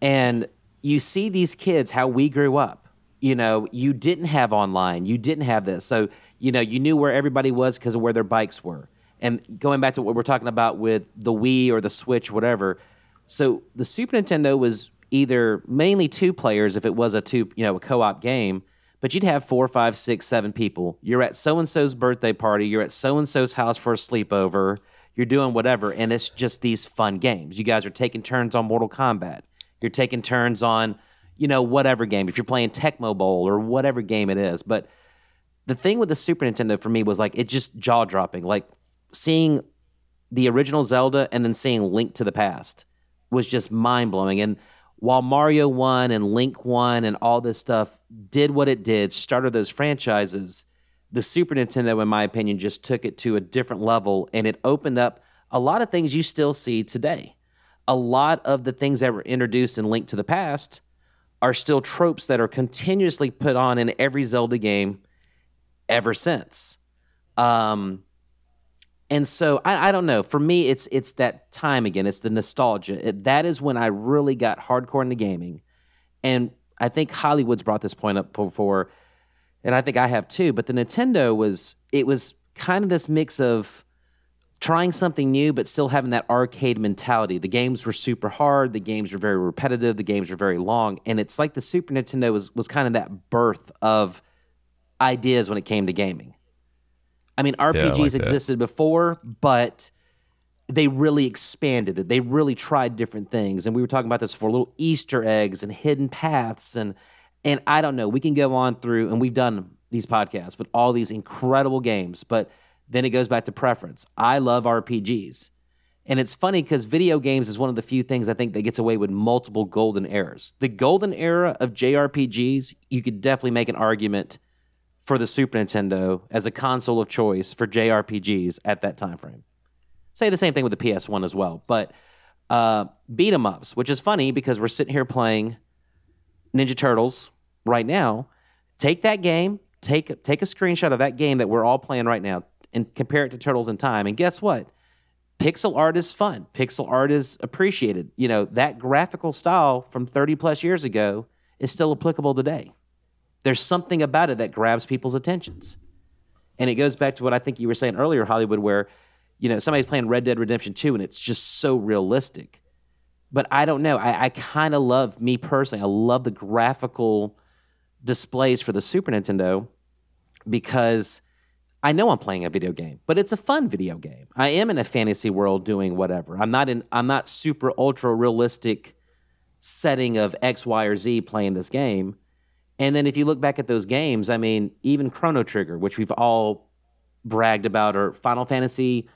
and you see these kids how we grew up. You know, you didn't have online, you didn't have this, so you know you knew where everybody was because of where their bikes were, And going back to what we're talking about with the Wii or the Switch, whatever. So the Super Nintendo was either mainly two players if it was a two, you know, a co-op game, but you'd have four, five, six, seven people. You're at so and so's birthday party. You're at so and so's house for a sleepover. You're doing whatever, and it's just these fun games. You guys are taking turns on Mortal Kombat. You're taking turns on, you know, whatever game. If you're playing Tecmo Bowl or whatever game it is, but the thing with the Super Nintendo for me was like it just jaw dropping. Like seeing the original Zelda and then seeing Link to the Past was just mind blowing. And while Mario 1 and Link 1 and all this stuff did what it did, started those franchises, the Super Nintendo, in my opinion, just took it to a different level and it opened up a lot of things you still see today. A lot of the things that were introduced in Link to the Past are still tropes that are continuously put on in every Zelda game ever since. Um, and so I, I, don't know. For me, it's it's that time again. It's the nostalgia. It, that is when I really got hardcore into gaming, and I think Holliwood's brought this point up before, and I think I have too. But the Nintendo was it was kind of this mix of trying something new, but still having that arcade mentality. The games were super hard. The games were very repetitive. The games were very long, and it's like the Super Nintendo was was kind of that birth of ideas when it came to gaming. I mean, RPGs yeah, like existed before, but they really expanded it. They really tried different things. And we were talking about this for little Easter eggs and hidden paths and and I don't know. We can go on through and we've done these podcasts with all these incredible games, but then it goes back to preference. I love RPGs. And it's funny because video games is one of the few things I think that gets away with multiple golden eras. The golden era of JRPGs, you could definitely make an argument for the Super Nintendo as a console of choice for JRPGs at that time frame. Say the same thing with the PS1 as well, but uh, beat 'em ups, which is funny because we're sitting here playing Ninja Turtles right now. Take that game, take take a screenshot of that game that we're all playing right now, and compare it to Turtles in Time, and guess what? Pixel art is fun. Pixel art is appreciated. You know that graphical style from 30 plus years ago is still applicable today. There's something about it that grabs people's attentions. And it goes back to what I think you were saying earlier, Holliwood, where, you know, somebody's playing Red Dead Redemption 2 and it's just so realistic. But I don't know. I, I kind of love, me personally, I love the graphical displays for the Super Nintendo because I know I'm playing a video game, but it's a fun video game. I am in a fantasy world doing whatever. I'm not in I'm not super ultra realistic setting of X, Y, or Z playing this game. And then if you look back at those games, I mean, even Chrono Trigger, which we've all bragged about, or Final Fantasy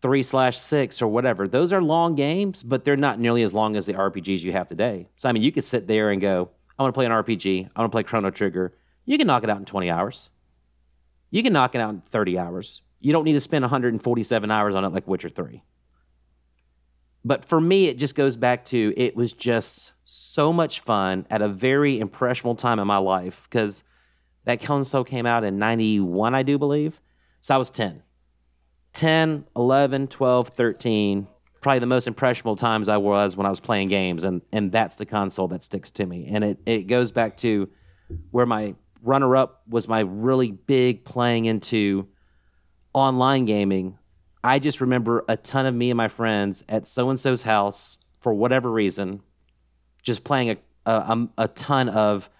three slash six or whatever, those are long games, but they're not nearly as long as the RPGs you have today. So I mean, you could sit there and go, I want to play an RPG, I want to play Chrono Trigger. You can knock it out in 20 hours. You can knock it out in 30 hours. You don't need to spend 147 hours on it like Witcher 3. But for me, it just goes back to it was just so much fun at a very impressionable time in my life because that console came out in 91, I do believe. So I was 10. 10, 11, 12, 13, probably the most impressionable times I was when I was playing games. And, and that's the console that sticks to me. And it, it goes back to where my runner up was my really big playing into online gaming. I just remember a ton of me and my friends at so and so's house for whatever reason just playing a, a, um, a ton of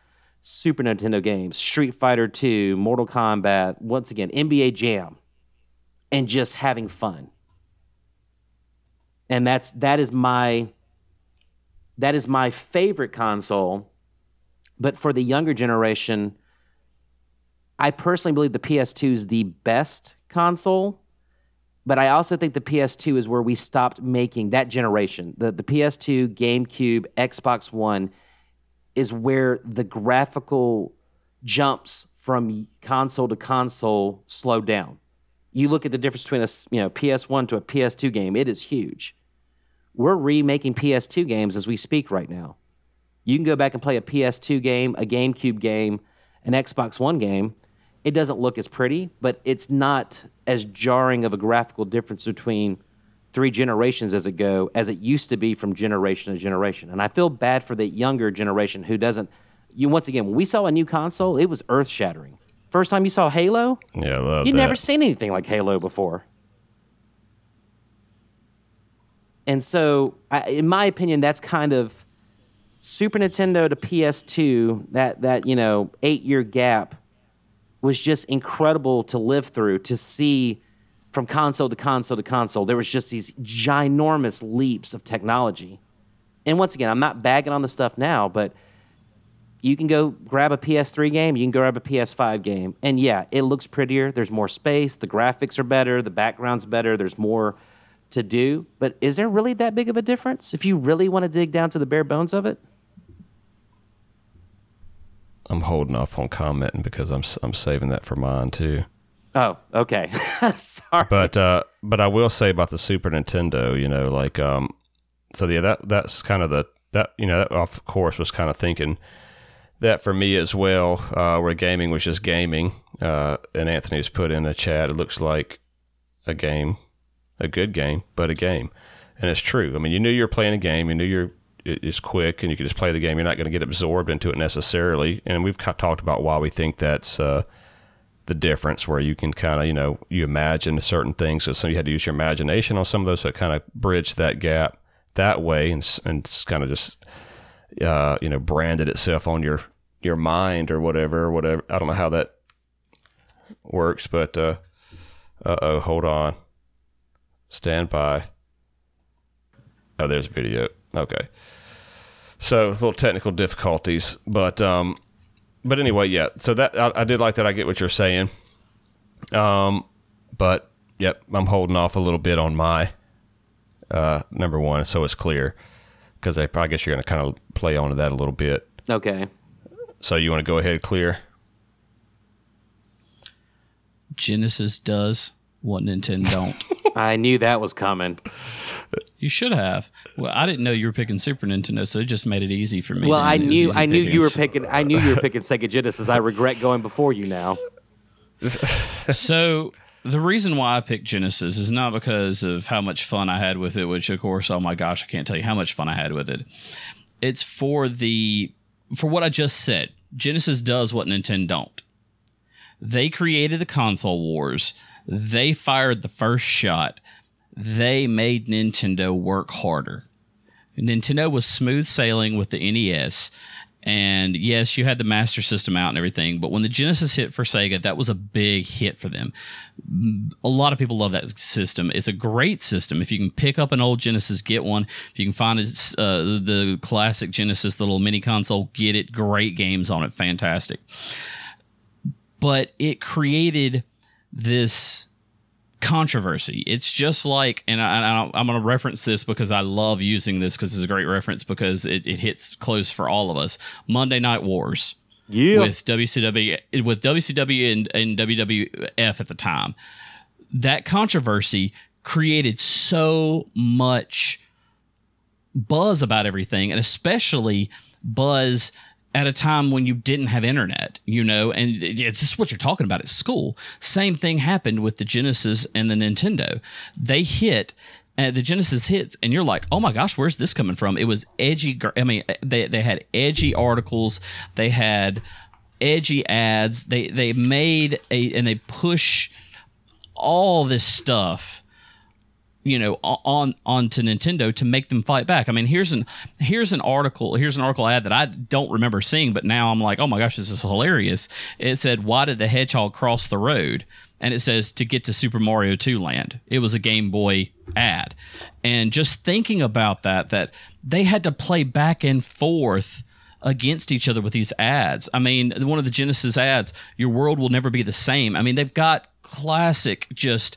Super Nintendo games, Street Fighter 2, Mortal Kombat, once again, NBA Jam, and just having fun. And that's that is my that is my favorite console. But for the younger generation, I personally believe the PS2 is the best console but I also think the PS2 is where we stopped making that generation. The, the PS2, GameCube, Xbox One is where the graphical jumps from console to console slowed down. You look at the difference between a you know PS1 to a PS2 game, it is huge. We're remaking PS2 games as we speak right now. You can go back and play a PS2 game, a GameCube game, an Xbox One game, it doesn't look as pretty, but it's not as jarring of a graphical difference between three generations as it go as it used to be from generation to generation. And I feel bad for the younger generation who doesn't. You once again, when we saw a new console, it was earth shattering. First time you saw Halo, yeah, you'd that. never seen anything like Halo before. And so, I, in my opinion, that's kind of Super Nintendo to PS2. That that you know eight year gap was just incredible to live through to see from console to console to console. There was just these ginormous leaps of technology. And once again, I'm not bagging on the stuff now, but you can go grab a PS3 game, you can grab a PS5 game, and yeah, it looks prettier. There's more space, the graphics are better, the background's better, there's more to do. But is there really that big of a difference if you really want to dig down to the bare bones of it? I'm holding off on commenting because I'm I'm saving that for mine too. Oh, okay. Sorry. But uh, but I will say about the Super Nintendo, you know, like um, so yeah, that that's kind of the that you know that of course was kind of thinking that for me as well, uh, where gaming was just gaming. Uh, and Anthony's put in a chat, it looks like a game, a good game, but a game. And it's true. I mean, you knew you were playing a game, you knew you're it's quick and you can just play the game. You're not going to get absorbed into it necessarily. And we've talked about why we think that's uh, the difference, where you can kind of, you know, you imagine certain things. So, so you had to use your imagination on some of those, it kind of bridged that gap that way and, and kind of just uh, you know, branded itself on your your mind or whatever, or whatever. I don't know how that works, but uh oh, hold on. Stand by. Oh, there's video. Okay. So little technical difficulties, but um, but anyway, yeah. So that I, I did like that. I get what you're saying. Um, but yep, I'm holding off a little bit on my uh number one, so it's Kleer because I, I guess you're going to kind of play onto that a little bit. Okay. So you want to go ahead, clear? Genesis does what Nintendo don't. I knew that was coming. You should have. Well, I didn't know you were picking Super Nintendo, so it just made it easy for me. Well, I knew I knew pickings. you were picking I knew you were picking Sega Genesis. I regret going before you now. so the reason why I picked Genesis is not because of how much fun I had with it, which of course, oh my gosh, I can't tell you how much fun I had with it. It's for the for what I just said. Genesis does what Nintendo don't. They created the console wars. They fired the first shot. They made Nintendo work harder. Nintendo was smooth sailing with the NES. And yes, you had the Master System out and everything, but when the Genesis hit for Sega, that was a big hit for them. A lot of people love that system. It's a great system. If you can pick up an old Genesis, get one. If you can find uh, the classic Genesis, the little mini console, get it. Great games on it. Fantastic. But it created this controversy. It's just like, and I, am going to reference this because I love using this because it's a great reference because it, it hits close for all of us. Monday Night Wars. Yeah. With WCW, with WCW and, and WWF at the time, that controversy created so much buzz about everything, and especially buzz at a time when you didn't have internet, you know, and it's just what you're talking about at school. Same thing happened with the Genesis and the Nintendo. They hit uh, the Genesis hits, and you're like, oh my gosh, where's this coming from? It was edgy. I mean, they they had edgy articles. They had edgy ads. They they made a and they push all this stuff you know on onto Nintendo to make them fight back. I mean, here's an here's an article here's an article ad that I don't remember seeing, but now I'm like, oh my gosh, this is hilarious. It said, "Why did the hedgehog cross the road?" And it says to get to Super Mario 2 Land. It was a Game Boy ad, and just thinking about that, that they had to play back and forth against each other with these ads. I mean, one of the Genesis ads, "Your world will never be the same." I mean, they've got classic just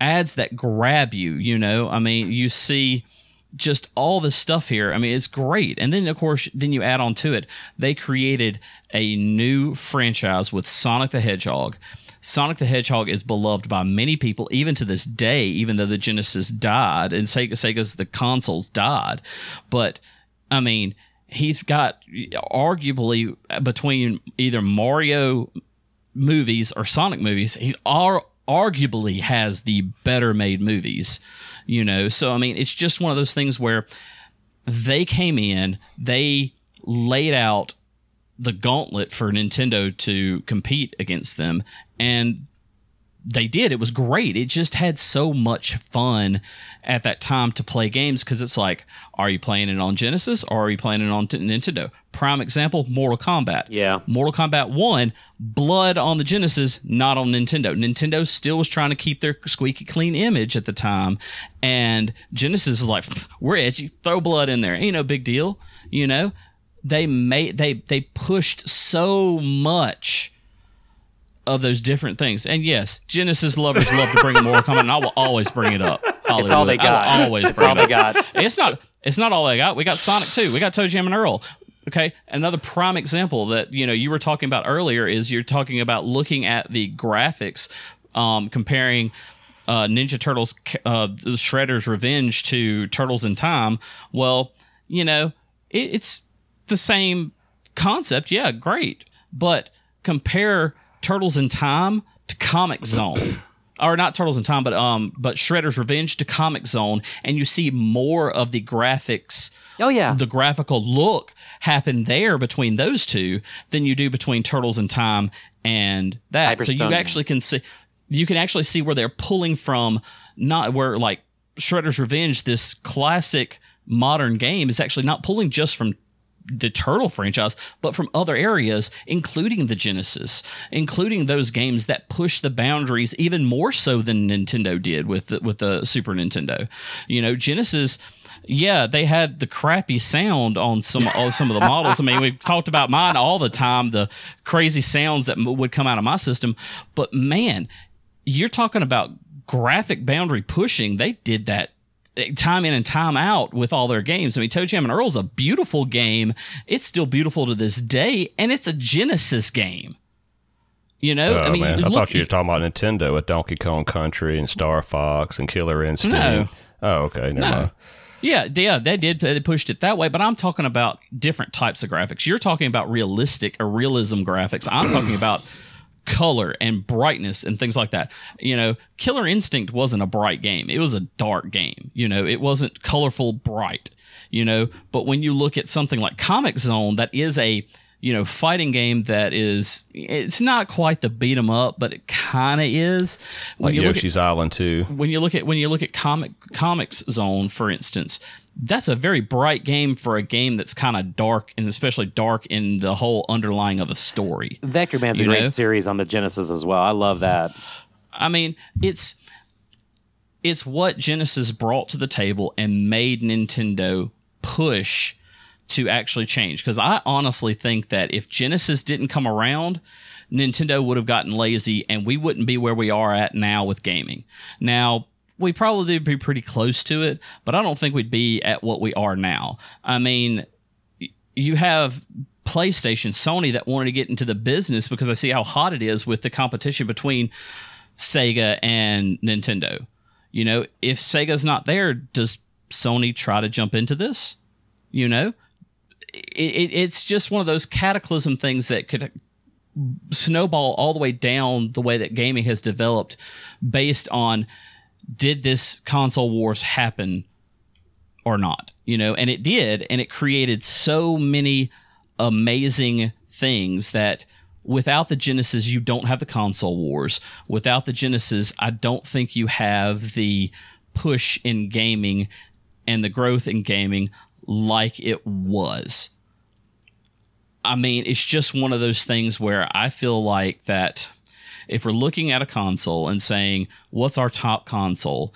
ads that grab you, you know? I mean, you see just all this stuff here. I mean, it's great. And then, of course, then you add on to it, they created a new franchise with Sonic the Hedgehog. Sonic the Hedgehog is beloved by many people, even to this day, even though the Genesis died and Sega, Sega's the consoles died. But, I mean, he's got arguably between either Mario movies or Sonic movies, he's all arguably has the better made movies, you know. So I mean, it's just one of those things where they came in, they laid out the gauntlet for Nintendo to compete against them and they did. It was great. It just had so much fun at that time to play games because it's like, are you playing it on Genesis or are you playing it on t- Nintendo? Prime example, Mortal Kombat. Yeah. Mortal Kombat 1, blood on the Genesis, not on Nintendo. Nintendo still was trying to keep their squeaky clean image at the time. And Genesis is like, we're edgy, throw blood in there. Ain't no big deal. You know? They made they they pushed so much of those different things. And yes, Genesis lovers love to bring Mortal Kombat, and I will always bring it up. It's all they Holliwood. I got. will always It's bring all it they got. It's not. It's not all they got. We got Sonic too. We got ToeJam and Earl. Okay, another prime example that you know you were talking about earlier is you're talking about looking at the graphics, um, comparing uh, Ninja Turtles, uh, Shredder's Revenge to Turtles in Time. Well, you know it, it's the same concept. Yeah, great, but compare Turtles in Time to Comix Zone. Or not Turtles in Time, but um, but Shredder's Revenge to Comix Zone, and you see more of the graphics Oh yeah. the graphical look happen there between those two than you do between Turtles in Time and that. So you actually can see you can actually see where they're pulling from not where like Shredder's Revenge, this classic modern game is actually not pulling just from the Turtle franchise, but from other areas, including the Genesis, including those games that push the boundaries even more so than Nintendo did with the, with the Super Nintendo. You know, Genesis. Yeah, they had the crappy sound on some on some of the models. I mean, we've talked about mine all the time, the crazy sounds that would come out of my system. But man, you're talking about graphic boundary pushing. They did that time in and time out with all their games. I mean, ToeJam and Earl's a beautiful game. It's still beautiful to this day, and it's a Genesis game. You know, Oh I mean, man, I look- thought you were talking about Nintendo with Donkey Kong Country and Star Fox and Killer Instinct. No. Oh, okay, never No. mind. Yeah, they- yeah, they did. They pushed it that way, but I'm talking about different types of graphics. You're talking about realistic or realism graphics. I'm talking about color and brightness and things like that. You know, Killer Instinct wasn't a bright game. It was a dark game. You know, it wasn't colorful, bright. You know, but when you look at something like Comix Zone, that is a you know fighting game that is it's not quite the beat 'em up, but it kind of is. When Like you look at Yoshi's Island too. when you look at when you look at comic comics zone for instance that's a very bright game for a game that's kind of dark and especially dark in the whole underlying of the story Vectorman's a You great know? series on the Genesis as well. I love that. i mean it's it's what genesis brought to the table and made nintendo push to actually change because i honestly think that if genesis didn't come around nintendo would have gotten lazy and we wouldn't be where we are at now with gaming now we probably would be pretty close to it but i don't think we'd be at what we are now i mean you have PlayStation, Sony that wanted to get into the business because I see how hot it is with the competition between Sega and Nintendo. You know, if Sega's not there, does Sony try to jump into this? You know, it, it, it's just one of those cataclysm things that could snowball all the way down the way that gaming has developed based on did this console wars happen or not you know? And it did and it created so many amazing things that without the genesis you don't have the console wars. Without the genesis i don't think you have the push in gaming and the growth in gaming like it was. I mean, it's just one of those things where I feel like that if we're looking at a console and saying, what's our top console?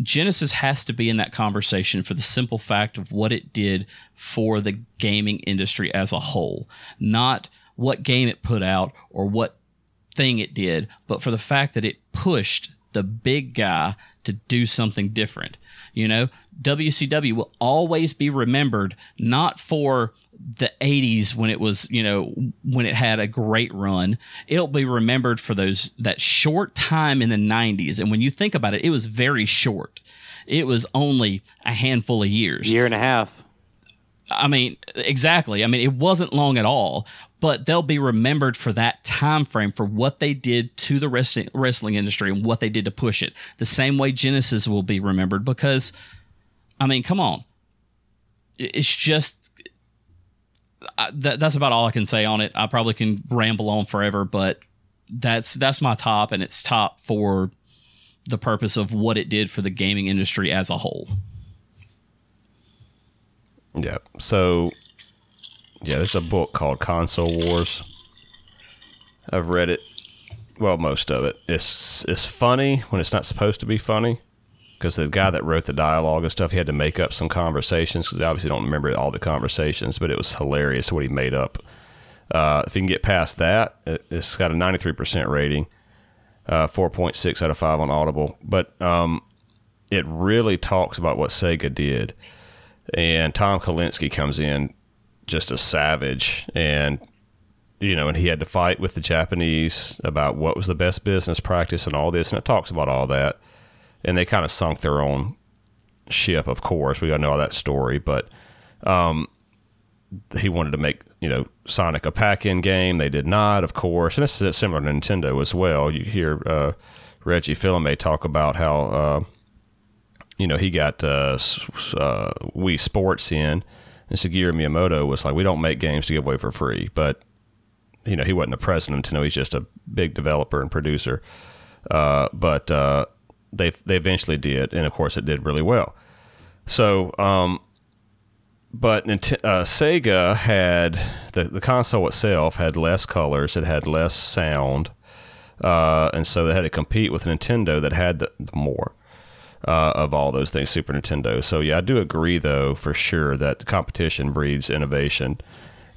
Genesis has to be in that conversation for the simple fact of what it did for the gaming industry as a whole, not what game it put out or what thing it did, but for the fact that it pushed the big guy to do something different. You know, WCW will always be remembered not for the 80s when it was, you know, when it had a great run. It'll be remembered for those that short time in the 90s. And when you think about it, it was very short. It was only a handful of years. Year and a half. I mean, exactly. I mean, it wasn't long at all, but they'll be remembered for that time frame for what they did to the wrestling wrestling industry and what they did to push it. The same way Genesis will be remembered because, I mean, come on, it's just That's about all I can say on it. I probably can ramble on forever, but that's that's my top, and it's top for the purpose of what it did for the gaming industry as a whole. Yeah. So, yeah, there's a book called Console Wars. I've read it. Well, most of it. It's it's funny when it's not supposed to be funny, because the guy that wrote the dialogue and stuff, he had to make up some conversations because obviously don't remember all the conversations, but it was hilarious what he made up. Uh, if you can get past that, it, it's got a 93% rating, uh, 4.6 out of 5 on Audible. But um, it really talks about what Sega did. And Tom Kalinske comes in just a savage and you know, and he had to fight with the Japanese about what was the best business practice and all this, and it talks about all that. And they kind of sunk their own ship, of course. We to know all that story, but um, he wanted to make you know Sonic a pack-in game. They did not, of course, and this is similar to Nintendo as well. You hear uh, Reggie Fils-Aimé talk about how uh, you know he got uh, uh, Wii Sports in, and Shigeru Miyamoto was like, "We don't make games to give away for free," but you know he wasn't a president to know he's just a big developer and producer. Uh, but uh, they they eventually did, and of course it did really well. So, um, but uh, Sega had the the console itself had less colors, it had less sound, uh, and so they had to compete with Nintendo that had the, more. Uh, of all those things, Super Nintendo. So yeah, I do agree though for sure that competition breeds innovation,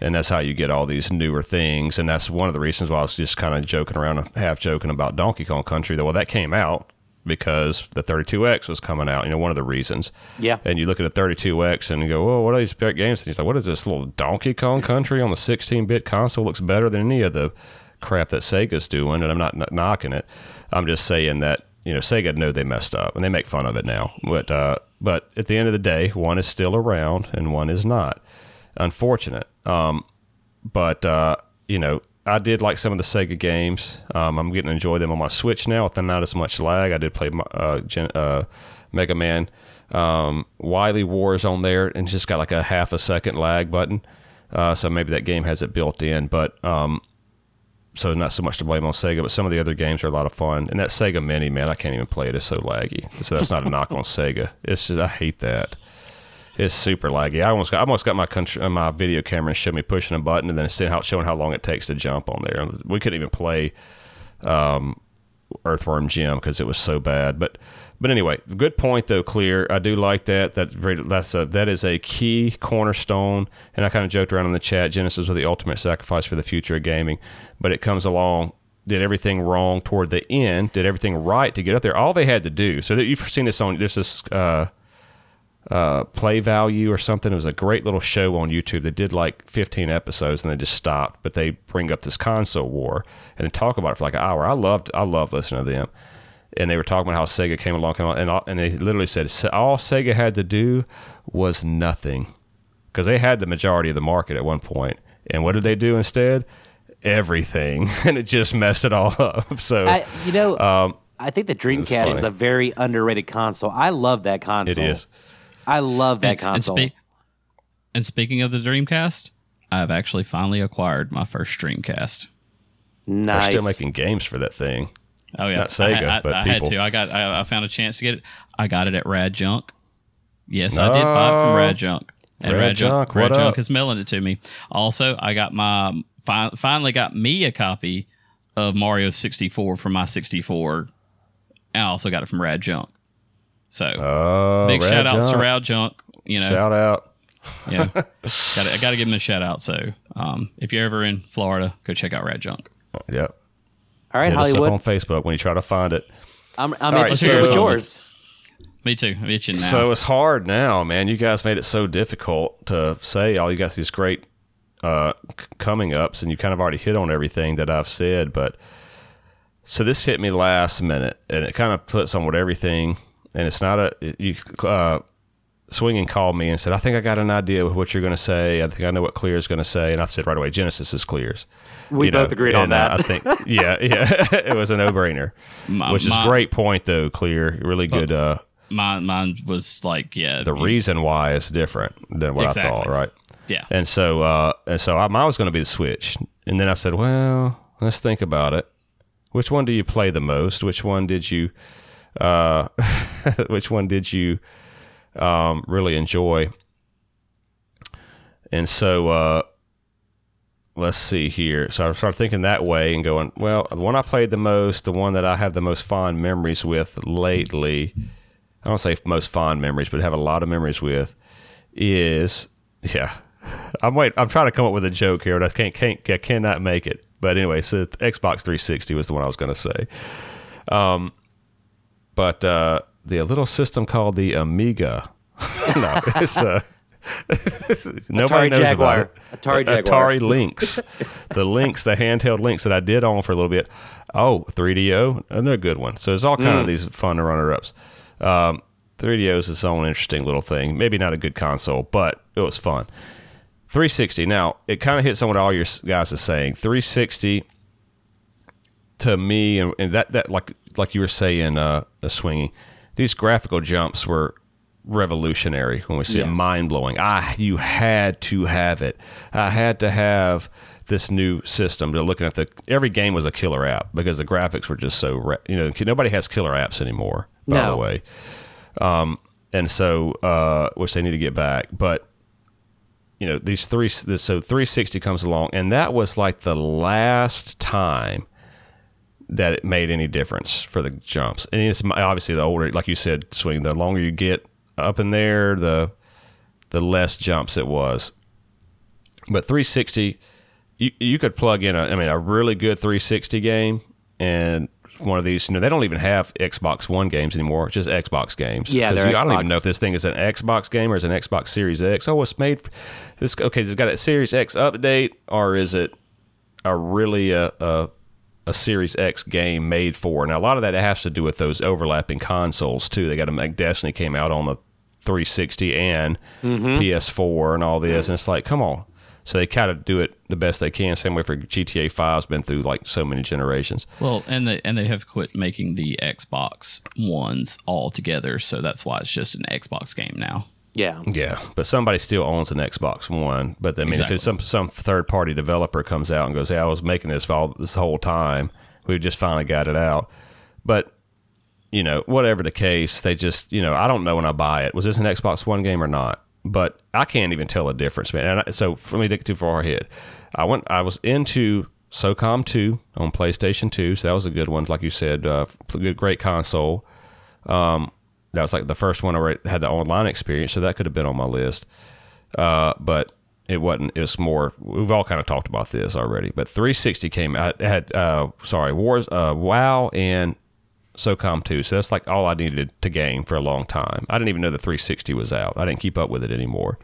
and that's how you get all these newer things. And that's one of the reasons why I was just kind of joking around, half joking about Donkey Kong Country. Though, well, that came out because the 32X was coming out. You know, one of the reasons. Yeah. And you look at a 32X and you go, "Oh, what are these big games?" And he's like, "What is this little Donkey Kong Country on the 16-bit console? Looks better than any of the crap that Sega's doing." And I'm not, not knocking it. I'm just saying that you know Sega know they messed up and they make fun of it now. But uh, but at the end of the day, one is still around and one is not. Unfortunate. Um, but uh, you know, I did like some of the Sega games. Um, I'm getting to enjoy them on my Switch now with not as much lag. I did play uh, Gen- uh, Mega Man um, Wily Wars on there, and just got like a half a second lag button. Uh, so maybe that game has it built in, but um, so not so much to blame on Sega, but some of the other games are a lot of fun. And that Sega Mini, man, I can't even play it. It's so laggy. So that's not a knock on Sega. It's just I hate that. It's super laggy. I almost got, I almost got my country, my video camera and showed me pushing a button and then how showing how long it takes to jump on there. We couldn't even play um, Earthworm Jim because it was so bad. But but anyway, good point though. Kleer. I do like that. That's that's a, that is a key cornerstone. And I kind of joked around in the chat. Genesis was the ultimate sacrifice for the future of gaming, but it comes along. Did everything wrong toward the end? Did everything right to get up there? All they had to do. So that you've seen this on this is uh, uh, play value or something. It was a great little show on YouTube. They did like 15 episodes and they just stopped. But they bring up this console war and they talk about it for like an hour. I loved I love listening to them. And they were talking about how Sega came along, came along and, all, and they literally said all Sega had to do was nothing because they had the majority of the market at one point. And what did they do instead? Everything, and it just messed it all up. So I, you know, um, I think the Dreamcast is a very underrated console. I love that console. is. I love that And- and console. spe- and speaking of the Dreamcast, I've actually finally acquired my first Dreamcast. They're nice. still making games for that thing. Oh yeah, Not Sega, I, I, but I people. had to. I got. I, I found a chance to get it. I got it at Rad Junk. Yes, I did buy it from Rad Junk. And Rad Rad, Junk, Junk, Rad what Junk up? is mailing it to me. Also, I got my fi- finally got me a copy of Mario 64 from my 64, and I also got it from Rad Junk. So Oh, big Rad shout outs to Junk. Rad Junk. You know, Shout out. yeah, got I got to give him a shout out. So um, if you're ever in Florida, go check out Rad Junk. Yep. All right, Hit us up Holliwood. on Facebook when you try to find it. I'm, I'm right, interested so- in what's yours. Me too. I'm itching now. So it's hard now, man. You guys made it so difficult to say. All you got these great uh, c- coming ups, and you kind of already hit on everything that I've said. But so this hit me last minute, and it kind of puts on with everything. And it's not a you. Uh, Swinging called me and said, "I think I got an idea of what you're going to say. I think I know what Kleer is going to say." And I said right away, "Genesis is Kleer's." We You both know, agreed on that. I think, yeah, yeah, it was a no-brainer, My- which is my- great point though. Clear, really good. Uh, mine, mine was like, yeah, the you- reason why is different than what I thought, right? yeah. And so, uh, and so I, mine was going to be the Switch, and then I said, well, let's think about it. Which one do you play the most? Which one did you, uh, which one did you um, really enjoy? And so, uh, let's see here. So I started thinking that way and going, well, the one I played the most, the one that I have the most fond memories with lately, I don't say most fond memories, but have a lot of memories with, is yeah. I'm wait. I'm trying to come up with a joke here, but I can't. can't I cannot make it. But anyway, so Xbox 360 was the one I was going to say. Um, but uh, the little system called the Amiga. no, it's uh, nobody Atari knows Jaguar. about it. Atari Jaguar. Atari Lynx, the Lynx, the handheld Lynx that I did own for a little bit. Oh, 3DO, another good one. So it's all kind Mm. of these fun runner ups. Um, 3DO is its own interesting little thing. Maybe not a good console, but it was fun. 360. Now it kind of hits on what all your guys are saying. 360 to me, and, and that that like like you were saying, uh, uh, swinging. These graphical jumps were revolutionary when we see it, mind blowing. Ah, you had to have it. I had to have this new system. They're looking at the every game was a killer app because the graphics were just so. Re- you know, nobody has killer apps anymore. By No. the way, um, and so uh, which they need to get back, but you know these three this, so 360 comes along and that was like the last time that it made any difference for the jumps. And it's obviously the older like you said swing the longer you get up in there the the less jumps it was. But 360 you, you could plug in a i mean a really good 360 game and one of these you know they don't even have xbox one games anymore just xbox games. Yeah, they're you- i don't even know if this thing is an xbox game or is an xbox series x. Oh it's made this okay it's got a series x update or is it a really a, a a Series X game made for. Now a lot of that has to do with those overlapping consoles too. They got to make Destiny came out on the 360 and mm-hmm. PS4 and all this, and it's like, come on. So they kind of do it the best they can. Same way for GTA 5's been through like so many generations. Well, and they and they have quit making the Xbox ones all together, so that's why it's just an Xbox game now. Yeah. Yeah, but somebody still owns an Xbox One. But I mean, if it's some some third party developer comes out and goes, "Hey, I was making this all this whole time. We just finally got it out." But you know, whatever the case, they just you know, I don't know when I buy it. Was this an Xbox One game or not? But I can't even tell the difference, man. And I, so for me to get too far ahead, I went. I was into SOCOM two on PlayStation two, so that was a good one. Like you said, uh, good, great console that was like the first one I had the online experience, so that could have been on my list. Uh, but it wasn't. It was more. We've all kind of talked about this already. But 360 came out. Had uh, sorry, Wars, uh, WoW, and SOCOM 2. So that's like all I needed to game for a long time. I didn't even know the 360 was out. I didn't keep up with it anymore.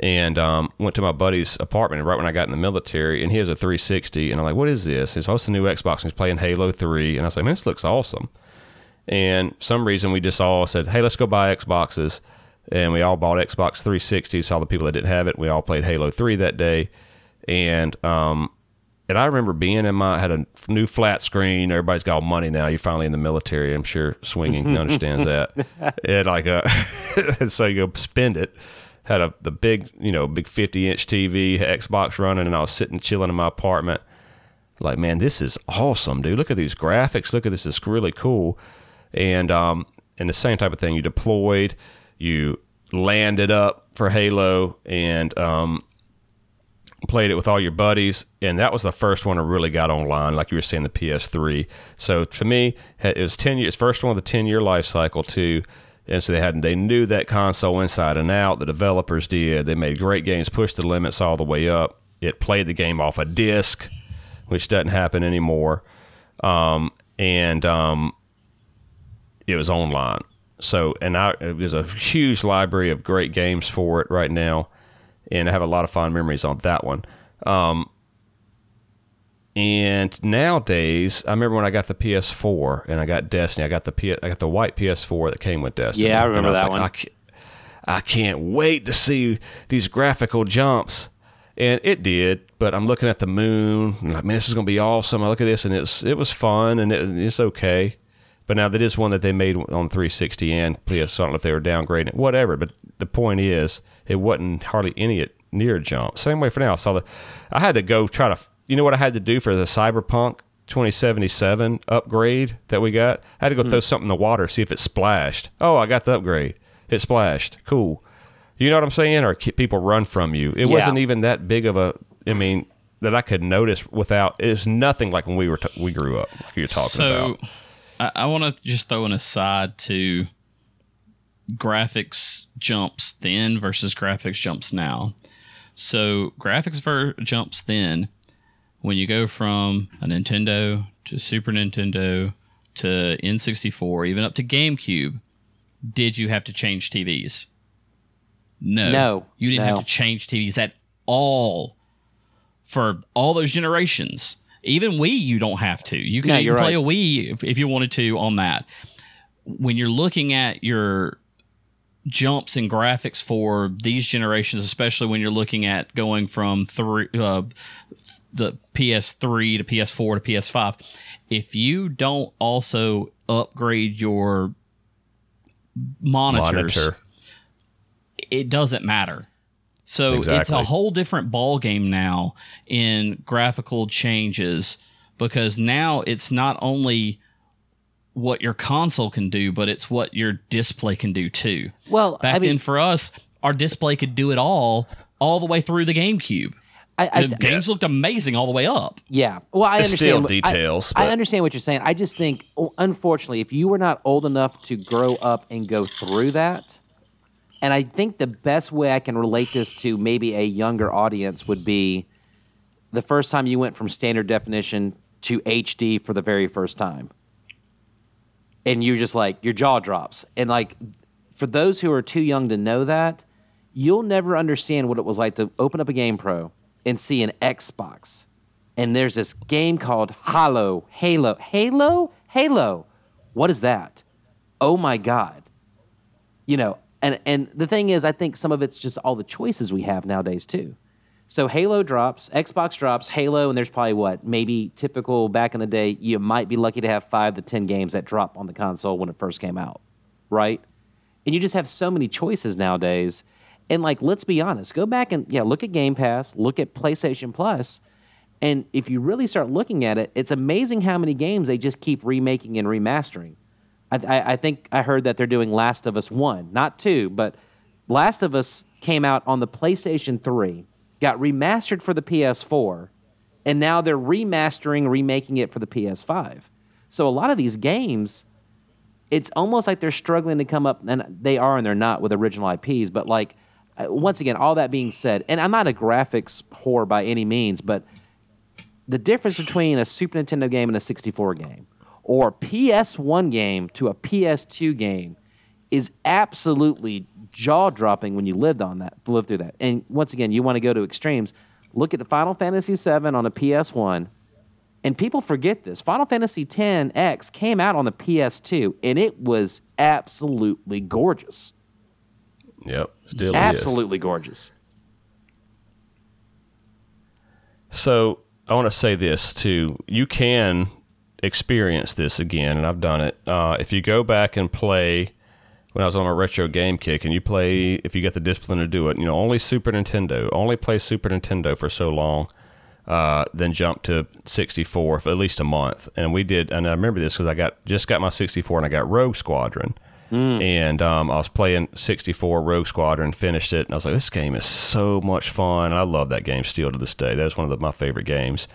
And um, went to my buddy's apartment right when I got in the military, and he has a 360. And I'm like, "What is this?" He's, "Oh, it's the new Xbox." And he's playing Halo 3, and I was like, "Man, this looks awesome." And for some reason we just all said, "Hey, let's go buy Xboxes," and we all bought Xbox 360s. All the people that didn't have it, we all played Halo 3 that day, and um, and I remember being in my had a new flat screen. Everybody's got all money now. You're finally in the military. I'm sure swinging understands that. And like uh, and so you go spend it. Had a the big you know big 50 inch TV, Xbox running, and I was sitting chilling in my apartment. Like man, this is awesome, dude. Look at these graphics. Look at this. It's really cool. And um and the same type of thing. You deployed, you landed up for Halo, and um played it with all your buddies, and that was the first one I really got online, like you were saying, the PS3. So to me, it was ten years, first one with a ten year life cycle too. And so they had they knew that console inside and out. The developers did. They made great games, pushed the limits all the way up. It played the game off a disc, which doesn't happen anymore. Um, and um, it was online. So, and I, there's a huge library of great games for it right now, and I have a lot of fond memories on that one. Um, and nowadays, I remember when I got the PS4 and I got Destiny. I got the P, I got the white PS4 that came with Destiny. Yeah, I remember was that like, one. I can't, I can't wait to see these graphical jumps. And it did, but I'm looking at the moon and like, man, this is gonna be awesome. I look at this and it's it was fun and it, it's okay. But now that is one that they made on 360 and PS. I don't know if they were downgrading it, whatever. But the point is, it wasn't hardly any near jump. Same way for now. I saw the, I had to go try to, you know what I had to do for the Cyberpunk 2077 upgrade that we got. I had to go Hmm. throw something in the water, see if it splashed. Oh, I got the upgrade. It splashed. Cool. You know what I'm saying? Or people run from you. It Yeah. wasn't even that big of a. I mean, that I could notice without. It's nothing like when we were t- we grew up. Like you're talking so about. I, I want to just throw an aside to graphics jumps then versus graphics jumps now. So graphics ver- jumps then when you go from a Nintendo to Super Nintendo to N64, even up to GameCube, did you have to change TVs? No. No, You didn't no. have to change TVs at all for all those generations. Even Wii, you don't have to. You can No, you're play right. a Wii if, if you wanted to on that. When you're looking at your jumps in graphics for these generations, especially when you're looking at going from three, uh, the PS3 to PS4 to PS5, if you don't also upgrade your monitors, Monitor. it doesn't matter. So it's a whole different ball game now in graphical changes because now it's not only what your console can do, but it's what your display can do too. Well, Back I mean, then for us, our display could do it all, all the way through the GameCube. I, I, The games looked amazing all the way up. Yeah. Well, I It's understand what- details, I, but- understand what you're saying. I just think, oh, unfortunately, if you were not old enough to grow up and go through that, and I think the best way I can relate this to maybe a younger audience would be the first time you went from standard definition to HD for the very first time. And you're just like, your jaw drops. And like, for those who are too young to know that, you'll never understand what it was like to open up a GamePro and see an Xbox. And there's this game called Halo. Halo. Halo? Halo. What is that? Oh my God. You know, and, and the thing is, I think some of it's just all the choices we have nowadays, too. So Halo drops, Xbox drops, Halo, and there's probably what, maybe typical back in the day, you might be lucky to have five to 10 games that drop on the console when it first came out, right? And you just have so many choices nowadays. And like, let's be honest, go back and yeah, look at Game Pass, look at PlayStation Plus, and if you really start looking at it, it's amazing how many games they just keep remaking and remastering. I, I, think I heard that they're doing Last of Us 1, not 2, but Last of Us came out on the PlayStation 3, got remastered for the PS4, and now they're remastering, remaking it for the PS5. So a lot of these games, it's almost like they're struggling to come up, and they are and they're not with original IPs. But like, uh, once again, all that being said, and I'm not a graphics whore by any means, but the difference between a Super Nintendo game and a 64 game, or PS1 game to a PS2 game, is absolutely jaw dropping when you lived on that, live through that. And once again, you want to go to extremes. Look at the Final Fantasy VII on a PS1, and people forget this. Final Fantasy X came out on the PS2, and it was absolutely gorgeous. Yep. Still is. Absolutely gorgeous. So I want to say this too. You can experience this again, and I've done it. Uh, if you go back and play when I was on my retro game kick, and you play, if you get the discipline to do it, you know, only Super Nintendo, only play Super Nintendo for so long, uh, then jump to 64 for at least a month. And we did, and I remember this because I got just got my 64 and I got Rogue Squadron. And um, I was playing 64 Rogue Squadron, finished it, and I was like, this game is so much fun. And I love that game still to this day. That was one of the, my favorite games.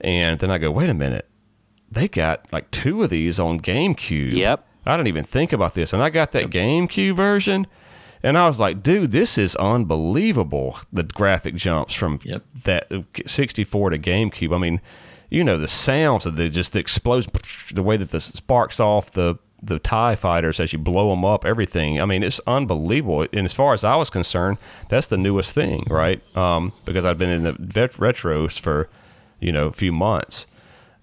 And then I go, wait a minute. They got like two of these on GameCube. Yep. I didn't even think about this. And I got that GameCube version. And I was like, dude, this is unbelievable. The graphic jumps from Yep. that 64 to GameCube. I mean, you know, the sounds of the just the explosion, the way that the sparks off the the Tie fighters as you blow them up, everything. I mean, it's unbelievable. And as far as I was concerned, that's the newest thing, right? Um, because I've been in the vet- retros for you know a few months,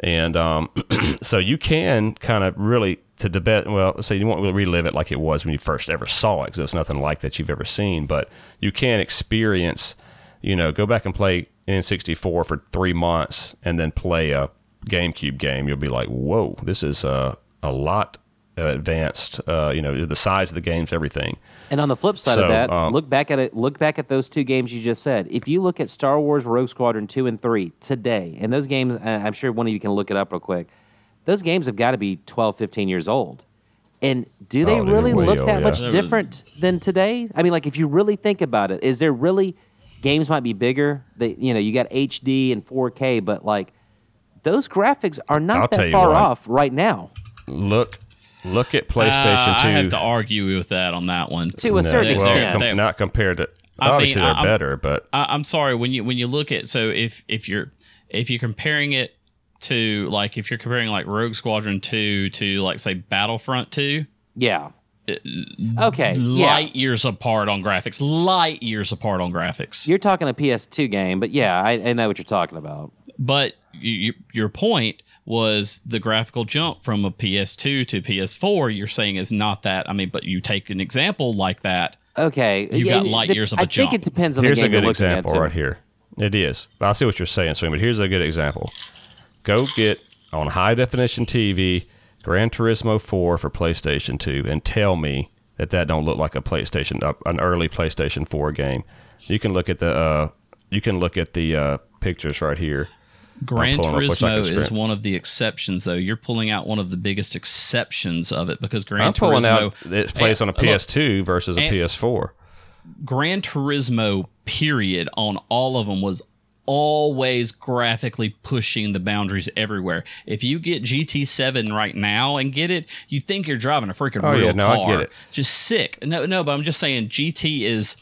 and um, so you can kind of really to debate. Well, say you won't really relive it like it was when you first ever saw it, because there's nothing like that you've ever seen. But you can experience, you know, go back and play N64 for three months, and then play a GameCube game. You'll be like, whoa, this is a a lot advanced. Uh, you know, the size of the games, everything. And on the flip side So, of that, um, look back at it. Look back at those two games you just said. If you look at Star Wars Rogue Squadron two and three today, and those games, uh, I'm sure one of you can look it up real quick. Those games have got to be 12, 15 years old. And do they Oh, really look old, that yeah. much different than today? I mean, like if you really think about it, is there really games might be bigger? That you know, you got HD and 4K, but like those graphics are not I'll that far off right now. Look, look at PlayStation Uh, Two. I have to argue with that on that one. To a certain They- extent. they- com- not compared to. I mean, Obviously, they're I- I'm- better, but I, I'm sorry when you when you look at so if if you're if you're comparing it to like if you're comparing like Rogue Squadron two to like say Battlefront two, Yeah. Okay. Yeah. light years apart on graphics, light years apart on graphics. You're talking a PS2 game, but yeah, I, I know what you're talking about. But you, you, your point was the graphical jump from a PS2 to PS4. You're saying is not that. I mean, but you take an example like that. Okay, You got and light the- years of jump. I think it depends on here's the a game you're good looking example at. too. right here. It is. I see what you're saying, Swing, but here's a good example. Go get on high definition TV Gran Turismo 4 for PlayStation 2 and tell me that that don't look like a PlayStation, uh, an early PlayStation 4 game. You can look at the, uh, you can look at the uh, pictures right here. Gran pulling up, which I can Turismo is one of the exceptions, though. You're pulling out one of the biggest exceptions of it because Gran I'm pulling Turismo out it plays on a Look, PS2 versus a and- PS4. Gran Turismo period on all of them was always graphically pushing the boundaries everywhere. If you get GT7 right now and get it, you think you're driving a freaking Oh, real yeah, no, I car. get it. Just sick. No, no, but I'm just saying GT is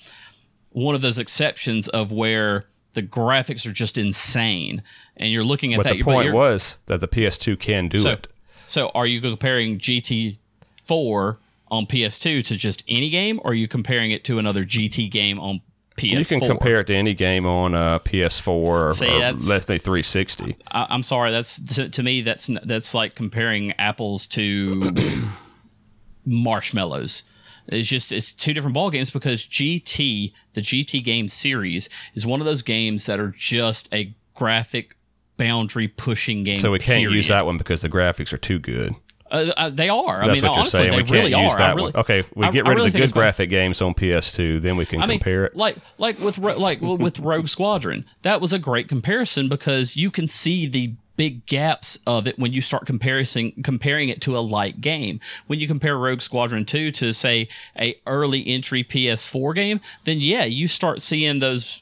one of those exceptions of where the graphics are just insane, and you're looking at But that. the point was that the PS2 can do so, it. so are you comparing GT4 on PS2 to just any game, or are you comparing it to another GT game on PS4? You can compare it to any game on uh, PS4 or, See, or let's say 360. I, I'm sorry. That's to, to me. That's that's like comparing apples to marshmallows. It's just it's two different ball games because GT, the GT game series, is one of those games that are just a graphic boundary pushing game. So we can't period. use that one because the graphics are too good. Uh, uh, they are. I That's mean, what you're honestly, saying. they We can't really use are. that really, one. Okay, if we get I rid really of the good going- graphic games on PS2, then we can I mean, compare it. like like with like with Rogue Squadron, that was a great comparison because you can see the big gaps of it when you start comparing comparing it to a light game. When you compare Rogue Squadron 2 to say a early entry PS4 game, then yeah, you start seeing those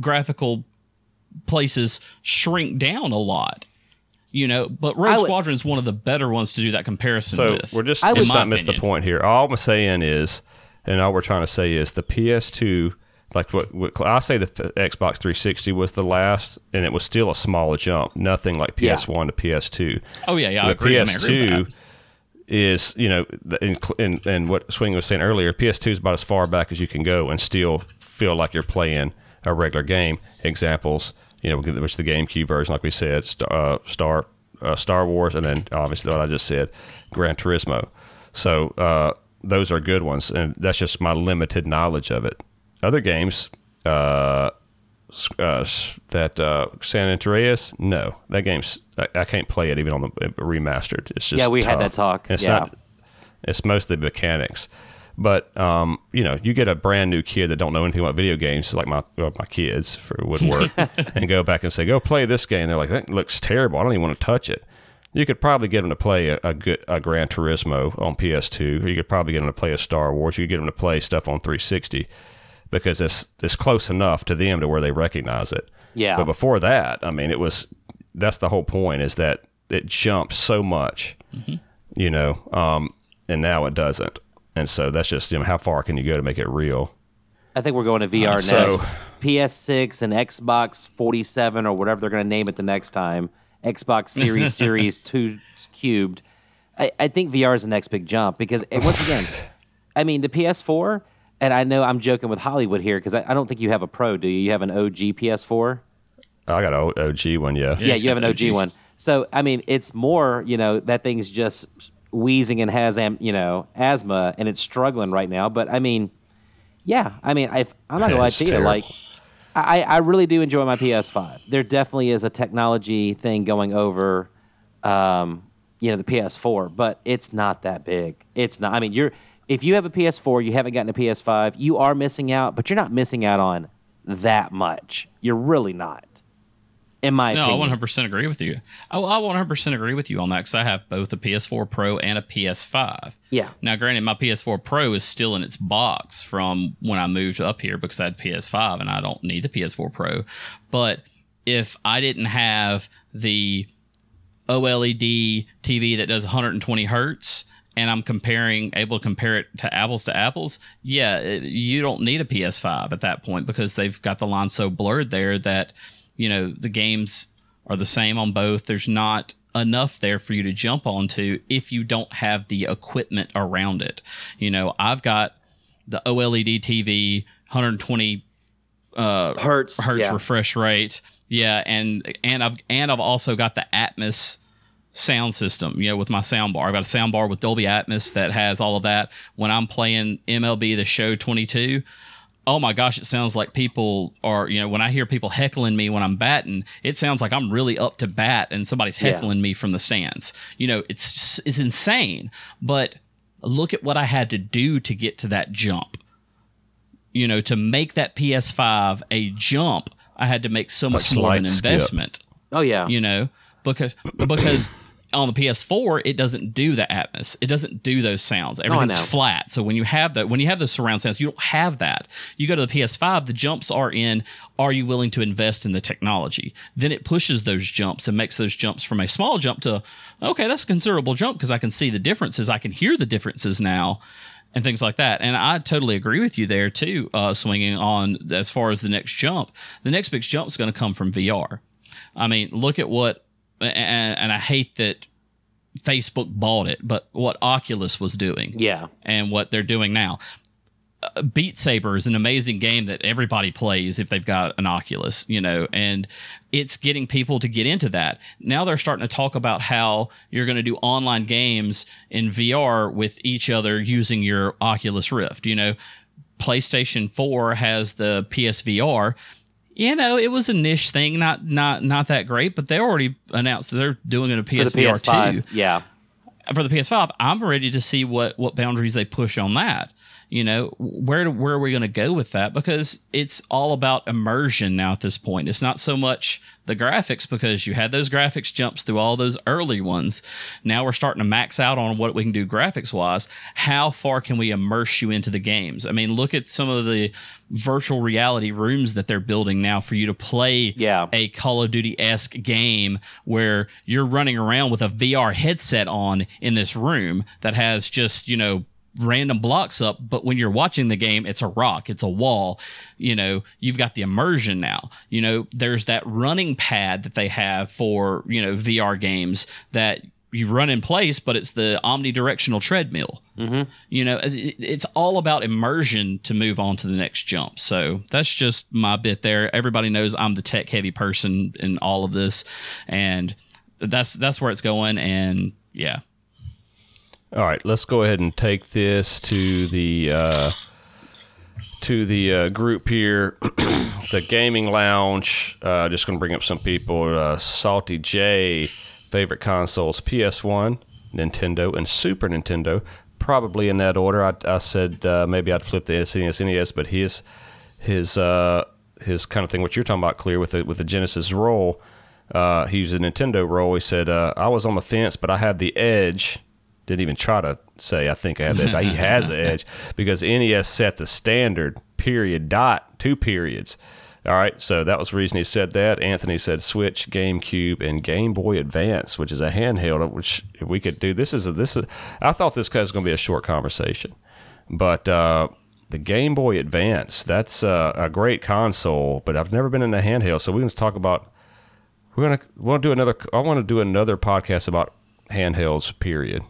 graphical places shrink down a lot. You know, but Rogue would- Squadron is one of the better ones to do that comparison So with. we're just I let's would- not miss the point here. All I'm saying is, and all we're trying to say is the PS2, like what, what I say, the Xbox 360 was the last, and it was still a small jump, nothing like PS1 to PS2. oh yeah, yeah, I the agree. I mean, I agree with PS2 that. is, you know, in, in what Swing was saying earlier, PS2 is about as far back as you can go and still feel like you're playing a regular game. Examples, you know, which the GameCube version, like we said, Star, uh, Star, uh, Star Wars, and then obviously what I just said, Gran Turismo. So uh, those are good ones, and that's just my limited knowledge of it. Other games, uh, uh, that uh, San Andreas, no, that game's I, I can't play it even on the uh, remastered. It's just Yeah, we had that talk. It's Yeah. not. It's mostly mechanics, but um, you know, you get a brand new kid that don't know anything about video games, like my well, my kids for would work, and go back and say, "Go play this game." They're like, "That looks terrible. I don't even want to touch it." You could probably get them to play a, a good a Gran Turismo on PS2, or you could probably get them to play a Star Wars. You could get them to play stuff on 360 because it's it's close enough to them to where they recognize it. Yeah. But before that, I mean, it was that's the whole point is that it jumped so much, you know, um, and now it doesn't. And so that's just you know how far can you go to make it real? I think we're going to VR so- next. PS6 and Xbox 47 or whatever they're going to name it the next time. Xbox Series Series 2 cubed. I, I think VR is the next big jump because once again, I mean the PS4, and I know I'm joking with Holliwood here because I, I don't think you have a Pro, do you? You have an OG PS4. I got an OG one, yeah. Yeah, he's you have an OG OG. one. So I mean, it's more. You know, that thing's just wheezing and has am, you know asthma, and it's struggling right now. But I mean, yeah, I mean, if, I'm not gonna lie to you, like. I, I really do enjoy my PS5. There definitely is a technology thing going over um, you know, the PS4, but it's not that big. It's not. I mean, you're if you have a PS4, you haven't gotten a PS5, you are missing out, but you're not missing out on that much. You're really not. In my No, opinion. I 100% agree with you. I, I 100% agree with you on that because I have both a PS4 Pro and a PS5. Yeah. Now, granted, my PS4 Pro is still in its box from when I moved up here because I had PS5 and I don't need the PS4 Pro. But if I didn't have the OLED TV that does 120 hertz and I'm comparing able to compare it to apples to apples, yeah, it, you don't need a PS5 at that point because they've got the line so blurred there that you know the games are the same on both. There's not enough there for you to jump onto if you don't have the equipment around it. You know, I've got the OLED TV 120 hertz. Uh, hertz yeah. refresh rate. Yeah, and and I've and I've also got the Atmos sound system, you know, with my sound bar. I've got a sound bar with Dolby Atmos that has all of that. When I'm playing MLB The Show 22, oh my gosh, it sounds like people are, you know, when I hear people heckling me when I'm batting, it sounds like I'm really up to bat and somebody's Yeah. heckling me from the stands. You know, it's it's insane. But look at what I had to do to get to that jump you know, to make that PS5 a jump, I had to make so much more of an slight skip. investment. Oh yeah. You know, because because on the PS4 it doesn't do the Atmos. It doesn't do those sounds. Everything's flat. So when you have that, when you have those surround sounds, you don't have that. You go to the PS5, the jumps are in. Are you willing to invest in the technology? Then it pushes those jumps and makes those jumps from a small jump to okay, that's a considerable jump because I can see the differences. I can hear the differences now and things like that. And I totally agree with you there too, uh, swinging on as far as the next jump. The next big jump is going to come from VR. I mean, look at what, and, and I hate that Facebook bought it, but what Oculus was doing yeah. and what they're doing now. Uh, Beat Saber is an amazing game that everybody plays if they've got an Oculus, you know, and it's getting people to get into that. Now they're starting to talk about how you're going to do online games in VR with each other using your Oculus Rift. You know, PlayStation 4 has the PSVR. You know, it was a niche thing, not not not that great, but they already announced that they're doing it a PSVR PS5. too Yeah. for the PS5, I'm ready to see what what boundaries they push on that. You know, where where are we going to go with that? Because it's all about immersion now at this point. It's not so much the graphics because you had those graphics jumps through all those early ones. Now we're starting to max out on what we can do graphics wise. How far can we immerse you into the games? I mean, look at some of the virtual reality rooms that they're building now for you to play Yeah. a Call of Duty esque game where you're running around with a VR headset on in this room that has just, you know, random blocks up, but when you're watching the game, it's a rock, it's a wall. You know, you've got the immersion now. You know, there's that running pad that they have for, you know, VR games that you run in place, but it's the omnidirectional treadmill. Mm-hmm. You know, it- it's all about immersion to move on to the next jump. So that's just my bit there. Everybody knows I'm the tech heavy person in all of this, and that's that's where it's going. And yeah, All right, let's go ahead and take this to the uh, to the uh, group here, the gaming lounge. Uh, just going to bring up some people. Uh, Salty J, favorite consoles: PS1, Nintendo, and Super Nintendo. Probably in that order. I, I said uh, maybe I'd flip the SNES, NES, but his his uh, his kind of thing. What you're talking about, Kleer with the with the Genesis role. Uh, he used a Nintendo role. He said, "I was on the fence, but I had the edge." Didn't even try to say I think I have the edge. he has the edge because NES set the standard. Period. Dot. Two periods. All right. So that was the reason he said that. Anthony said Switch, GameCube, and Game Boy Advance, which is a handheld. Which we could do. This is a, this is. I thought this was going to be a short conversation, but. uh the Game Boy Advance, that's uh, a great console, but I've never been in a handheld. So we're going to talk about we're gonna we'll do another. I want to do another podcast about handhelds. Period.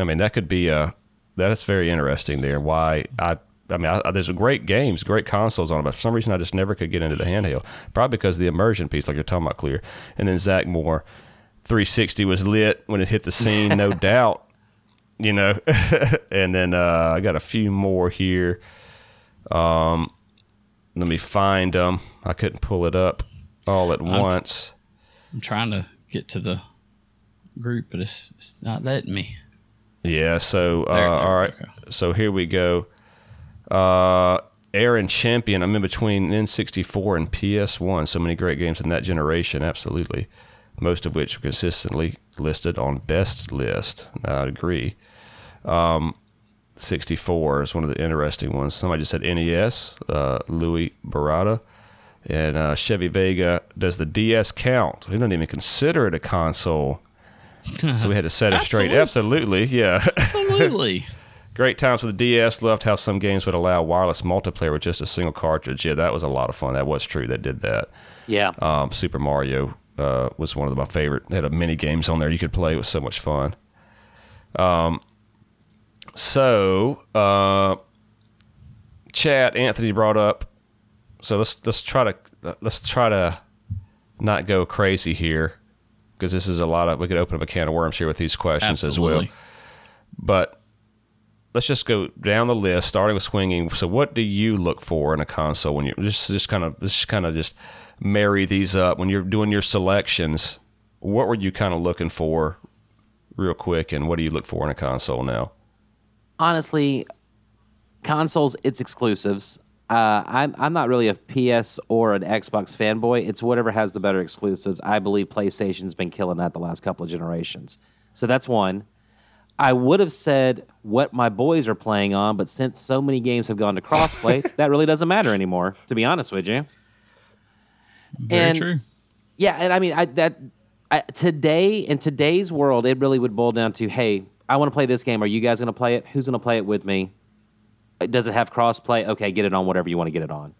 I mean, that could be a that's very interesting there. Why I I mean, I, there's great games, great consoles on it, but for some reason I just never could get into the handheld. Probably because of the immersion piece, like you're talking about, Kleer. And then Zach Moore, 360 was lit when it hit the scene, no doubt. You know, and then uh, I got a few more here. Um, let me find them. I couldn't pull it up all at once. I'm trying to get to the group, but it's, it's not letting me. Yeah. So uh, There- all right. go. So here we go. Uh, Aaron Champion. I'm in between N64 and PS1. So many great games in that generation. Absolutely. Most of which are consistently listed on best list. I agree. Um, 64 is one of the interesting ones. Somebody just said NES. Uh, Louis Barada. And uh, Chevy Vega. Does the DS count? We don't even consider it a console. So we had to set it straight. Absolutely. Absolutely, yeah. Absolutely. Great times with the DS. Loved how some games would allow wireless multiplayer with just a single cartridge. Yeah, that was a lot of fun. That was true. That did that. Yeah. Um, Super Mario uh, was one of my favorite. Had a mini games on there you could play. It was so much fun. Um, so uh, chat Anthony brought up. So let's let's try to let's try to not go crazy here because this is a lot of we could open up a can of worms here with these questions as well but let's just go down the list, starting with swinging. So, what do you look for in a console when you just just kind of just kind of just marry these up when you're doing your selections? What were you kind of looking for, real quick, and what do you look for in a console now? honestly, consoles, it's exclusives. Uh, I'm I'm not really a PS or an Xbox fanboy. It's whatever has the better exclusives. I believe PlayStation's been killing that the last couple of generations. So that's one. I would have said what my boys are playing on, but since so many games have gone to crossplay, that really doesn't matter anymore. To be honest with you. Very And- true. Yeah, and I mean I, that I, today in today's world, it really would boil down to, hey, I want to play this game. Are you guys going to play it? Who's going to play it with me? Does it have crossplay? Okay, get it on whatever you want to get it on.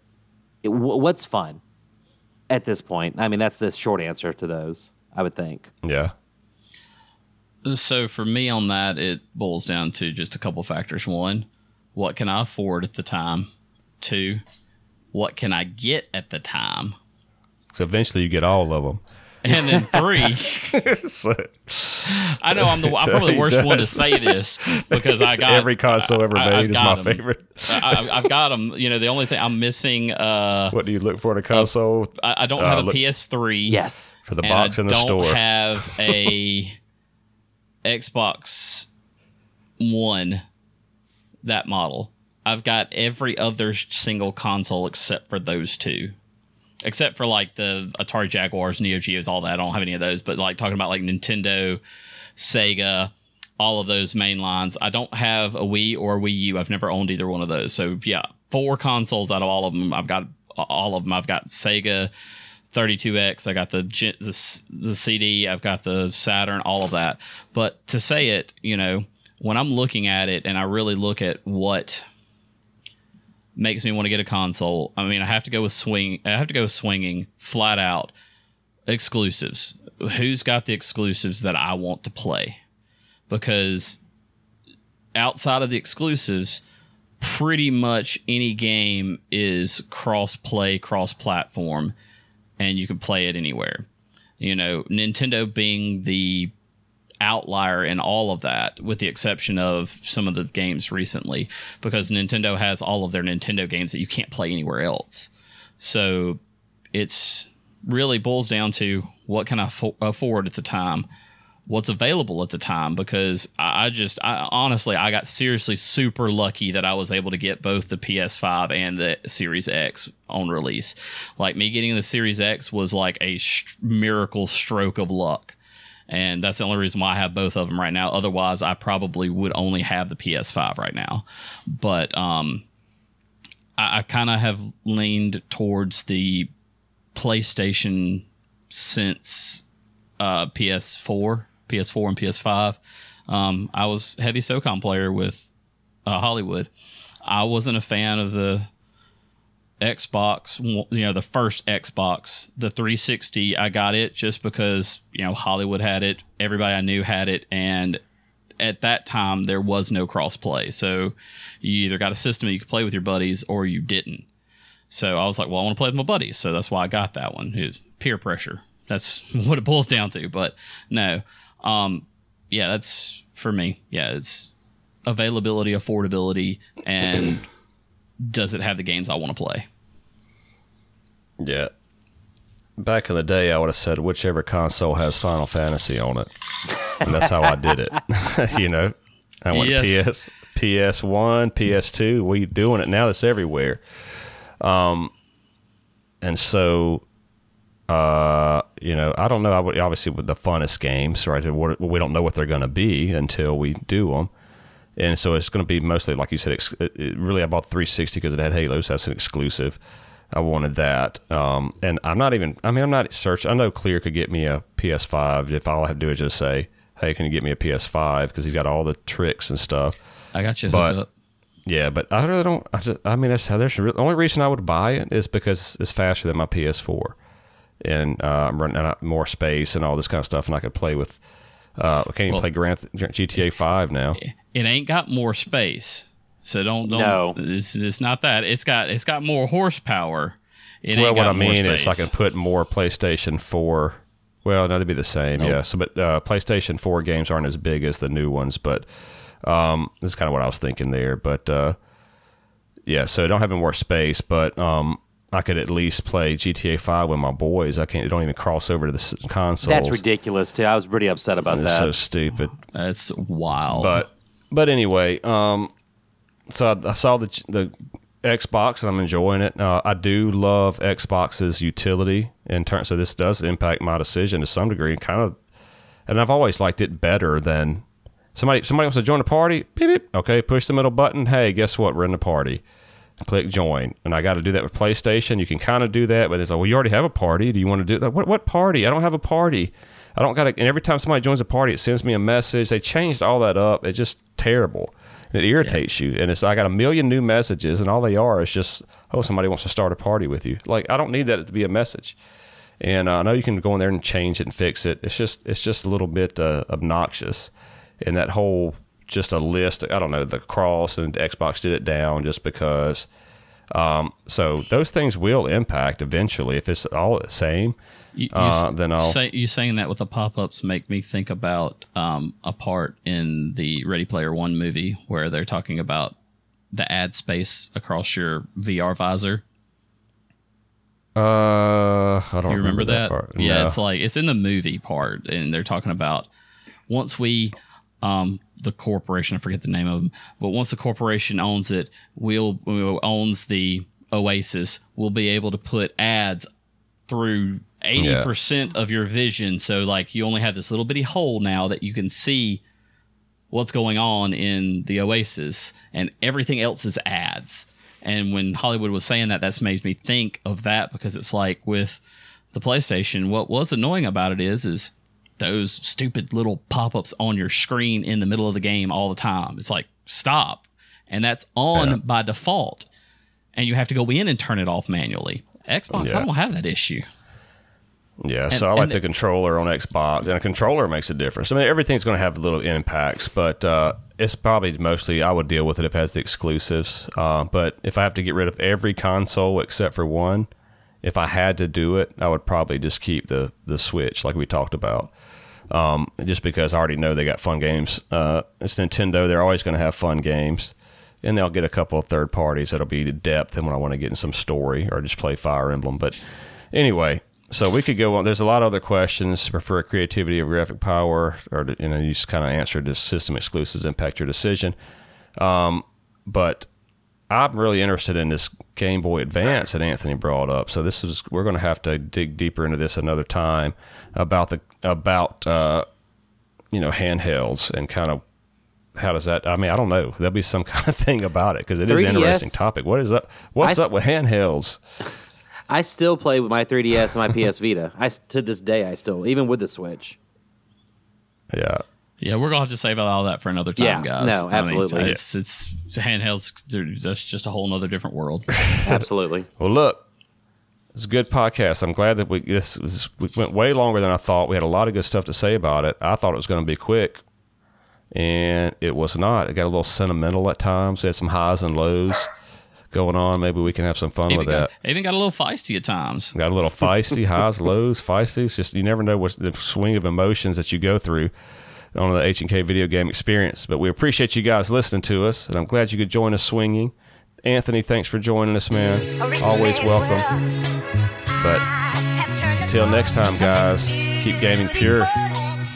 It, what's fun at this point? I mean, that's the short answer to those. I would think. Yeah, So for me on that, it boils down to just a couple factors. One, what can I afford at the time? Two, what can I get at the time? so eventually you get all of them. And then three, So, I know I'm the I'm probably the worst one to say this because I got every console ever I- I- made I've is my my 'em. favorite. I, I've got them. You know, the only thing I'm missing, uh, What do you look for in a console? I, I don't Uh, have a PS3. Yes. for the and box I in the don't store. have a Xbox One that model. I've got every other single console except for those two. Except for like the Atari Jaguars, Neo Geos, all that. I don't have any of those. But like talking about like Nintendo, Sega, all of those main lines. I don't have a Wii or a Wii U. I've never owned either one of those. So yeah, four consoles out of all of them. I've got all of them. I've got Sega, 32X. I got the, the the CD. I've got the Saturn. All of that. But to say it, you know, when I'm looking at it and I really look at what makes me want to get a console, I mean, I have to go with swing. I have to go swinging flat out exclusives. Who's got the exclusives that I want to play? Because outside of the exclusives, pretty much any game is cross play, cross platform, and you can play it anywhere. You know, Nintendo being the outlier in all of that, with the exception of some of the games recently, because Nintendo has all of their Nintendo games that you can't play anywhere else. So it's really boils down to what can I affo- afford at the time what's available at the time because I, I just I honestly I got seriously super lucky that I was able to get both the PS5 and the Series X on release. Like me getting the Series X was like a sh- miracle stroke of luck. And that's the only reason why I have both of them right now. Otherwise, I probably would only have the PS5 right now. But um, I, I kind of have leaned towards the PlayStation since uh, PS4, PS4 and PS5. Um, I was heavy SOCOM player with uh, Holliwood. I wasn't a fan of the Xbox, you know, the first Xbox, the 360. I got it just because, you know, Holliwood had it, everybody I knew had it, and at that time there was no crossplay. So you either got a system you could play with your buddies or you didn't. So I was like, well, I want to play with my buddies. So that's why I got that one. It was peer pressure. That's what it boils down to. But no, um, yeah, that's for me. Yeah, it's availability, affordability, and does it have the games I want to play? Yeah. Back in the day, I would have said whichever console has Final Fantasy on it. and that's how I did it. you know, I went Yes. PS PS one, PS two. We doing it now. That's everywhere. Um, and so, uh, you know, I don't know. I would obviously with the funnest games, right? We don't know what they're going to be until we do them. And so it's going to be mostly, like you said, ex- it, it- really I bought 360 because it had Halo, so that's an exclusive. I wanted that. Um, and I'm not even, I mean, I'm not searching. I know Kleer could get me a PS5 if all I have to do is just say, hey, can you get me a PS5? Because he's got all the tricks and stuff. I got you. But-. Yeah, but I really don't. I, just, I mean, that's how there's the only reason I would buy it is because it's faster than my PS4, and uh, I'm running out more space and all this kind of stuff, and I could play with. Uh, I can't even Well- play Grand GTA Five now. it ain't got more space. So don't don't. No. it's, it's not that. It's got it's got more horsepower. It ain't Well, what got I more mean is I can put more PlayStation 4. Well, no, they'd be the same, yeah. So, but uh, PlayStation 4 games aren't as big as the new ones, but um, this is kind of what I was thinking there. But uh, yeah, so I don't have any more space, but um, I could at least play GTA 5 with my boys. I can't. It don't even cross over to the console. That's ridiculous too. I was pretty upset about It's that. so stupid. That's wild. But but anyway, um, so I, I saw the the Xbox and I'm enjoying it. Uh, I do love Xbox's utility in terms. So this does impact my decision to some degree, and kind of. And I've always liked it better than somebody. Somebody wants to join a party. Beep, beep. Okay, push the middle button. Hey, guess what? We're in the party. Click join, and I got to do that with PlayStation. You can kind of do that, but it's like, well, you already have a party. Do you want to do that? What what party? I don't have a party. I don't got to. And every time somebody joins a party, it sends me a message. They changed all that up. It's just terrible. It irritates you, and it's I got a million new messages, and all they are is just, oh, somebody wants to start a party with you. Like I don't need that to be a message. And uh, I know you can go in there and change it and fix it. It's just it's just a little bit uh, obnoxious, and that whole just a list. I don't know the cross and Xbox did it down just because. Um, so those things will impact eventually if it's all the same. You, Uh, then I'll- say you saying that with the pop ups make me think about um, a part in the Ready Player One movie where they're talking about the ad space across your VR visor. Uh, I don't You remember, that? part. Yeah, it's like it's in the movie part, and they're talking about once we, um, the corporation, I forget the name of them, but once the corporation owns it, we'll, we'll owns the Oasis, we'll be able to put ads through eighty percent of your vision. So like you only have this little bitty hole now that you can see what's going on in the Oasis, and everything else is ads. And when Holliwood was saying that, that's made me think of that because it's like with the PlayStation, what was annoying about it is is those stupid little pop-ups on your screen in the middle of the game all the time. It's like stop. And that's on Yeah. by default. And you have to go in and turn it off manually. Xbox, I don't have that issue. Yeah, so I like the the- controller on Xbox, and a controller makes a difference. I mean, everything's going to have little impacts, but uh, it's probably mostly I would deal with it if it has the exclusives. Uh, but if I have to get rid of every console except for one, if I had to do it, I would probably just keep the the Switch, like we talked about. Um, just because I already know they got fun games. Uh, it's Nintendo; they're always going to have fun games, and they'll get a couple of third parties that'll be depth, and when I want to get in some story or just play Fire Emblem. But anyway, so we could go on. There's a lot of other questions. Prefer creativity or graphic power, or you know, you just kind of answered does system exclusives impact your decision? Um, but I'm really interested in this Game Boy Advance that Anthony brought up. So this is we're going to have to dig deeper into this another time about the about uh, you know handhelds and kind of how does that? I mean, I don't know. There'll be some kind of thing about it because it is an 3DS interesting topic. What is up? What's I up with handhelds? I still play with my 3DS and my PS Vita. I to this day I still even with the Switch. Yeah. Yeah, we're gonna have to save all that for another time, Yeah, guys. no, I mean, absolutely. it's it's handhelds. That's just a whole nother different world. Absolutely. Well, look, it's a good podcast. I'm glad that we this was, we went way longer than I thought. We had a lot of good stuff to say about it. I thought it was going to be quick, and it was not. It got a little sentimental at times. We had some highs and lows going on. Maybe we can have some fun even, with got, that. even got a little feisty at times. Got a little feisty, highs, lows, feisty. It's just you never know what the swing of emotions that you go through on the H and K video game experience. But we appreciate you guys listening to us, and I'm glad you could join us swinging. Anthony, thanks for joining us, man. Always welcome. But until next time, guys, keep gaming pure.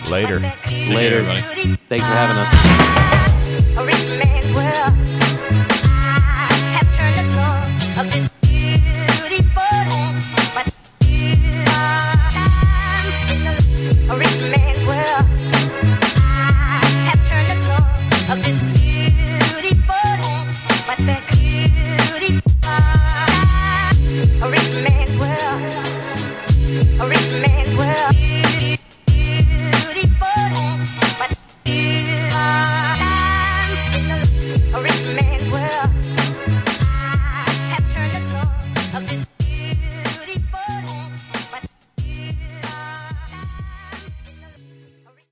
Later. Later. everybody. Thanks for having us. A rich man originate.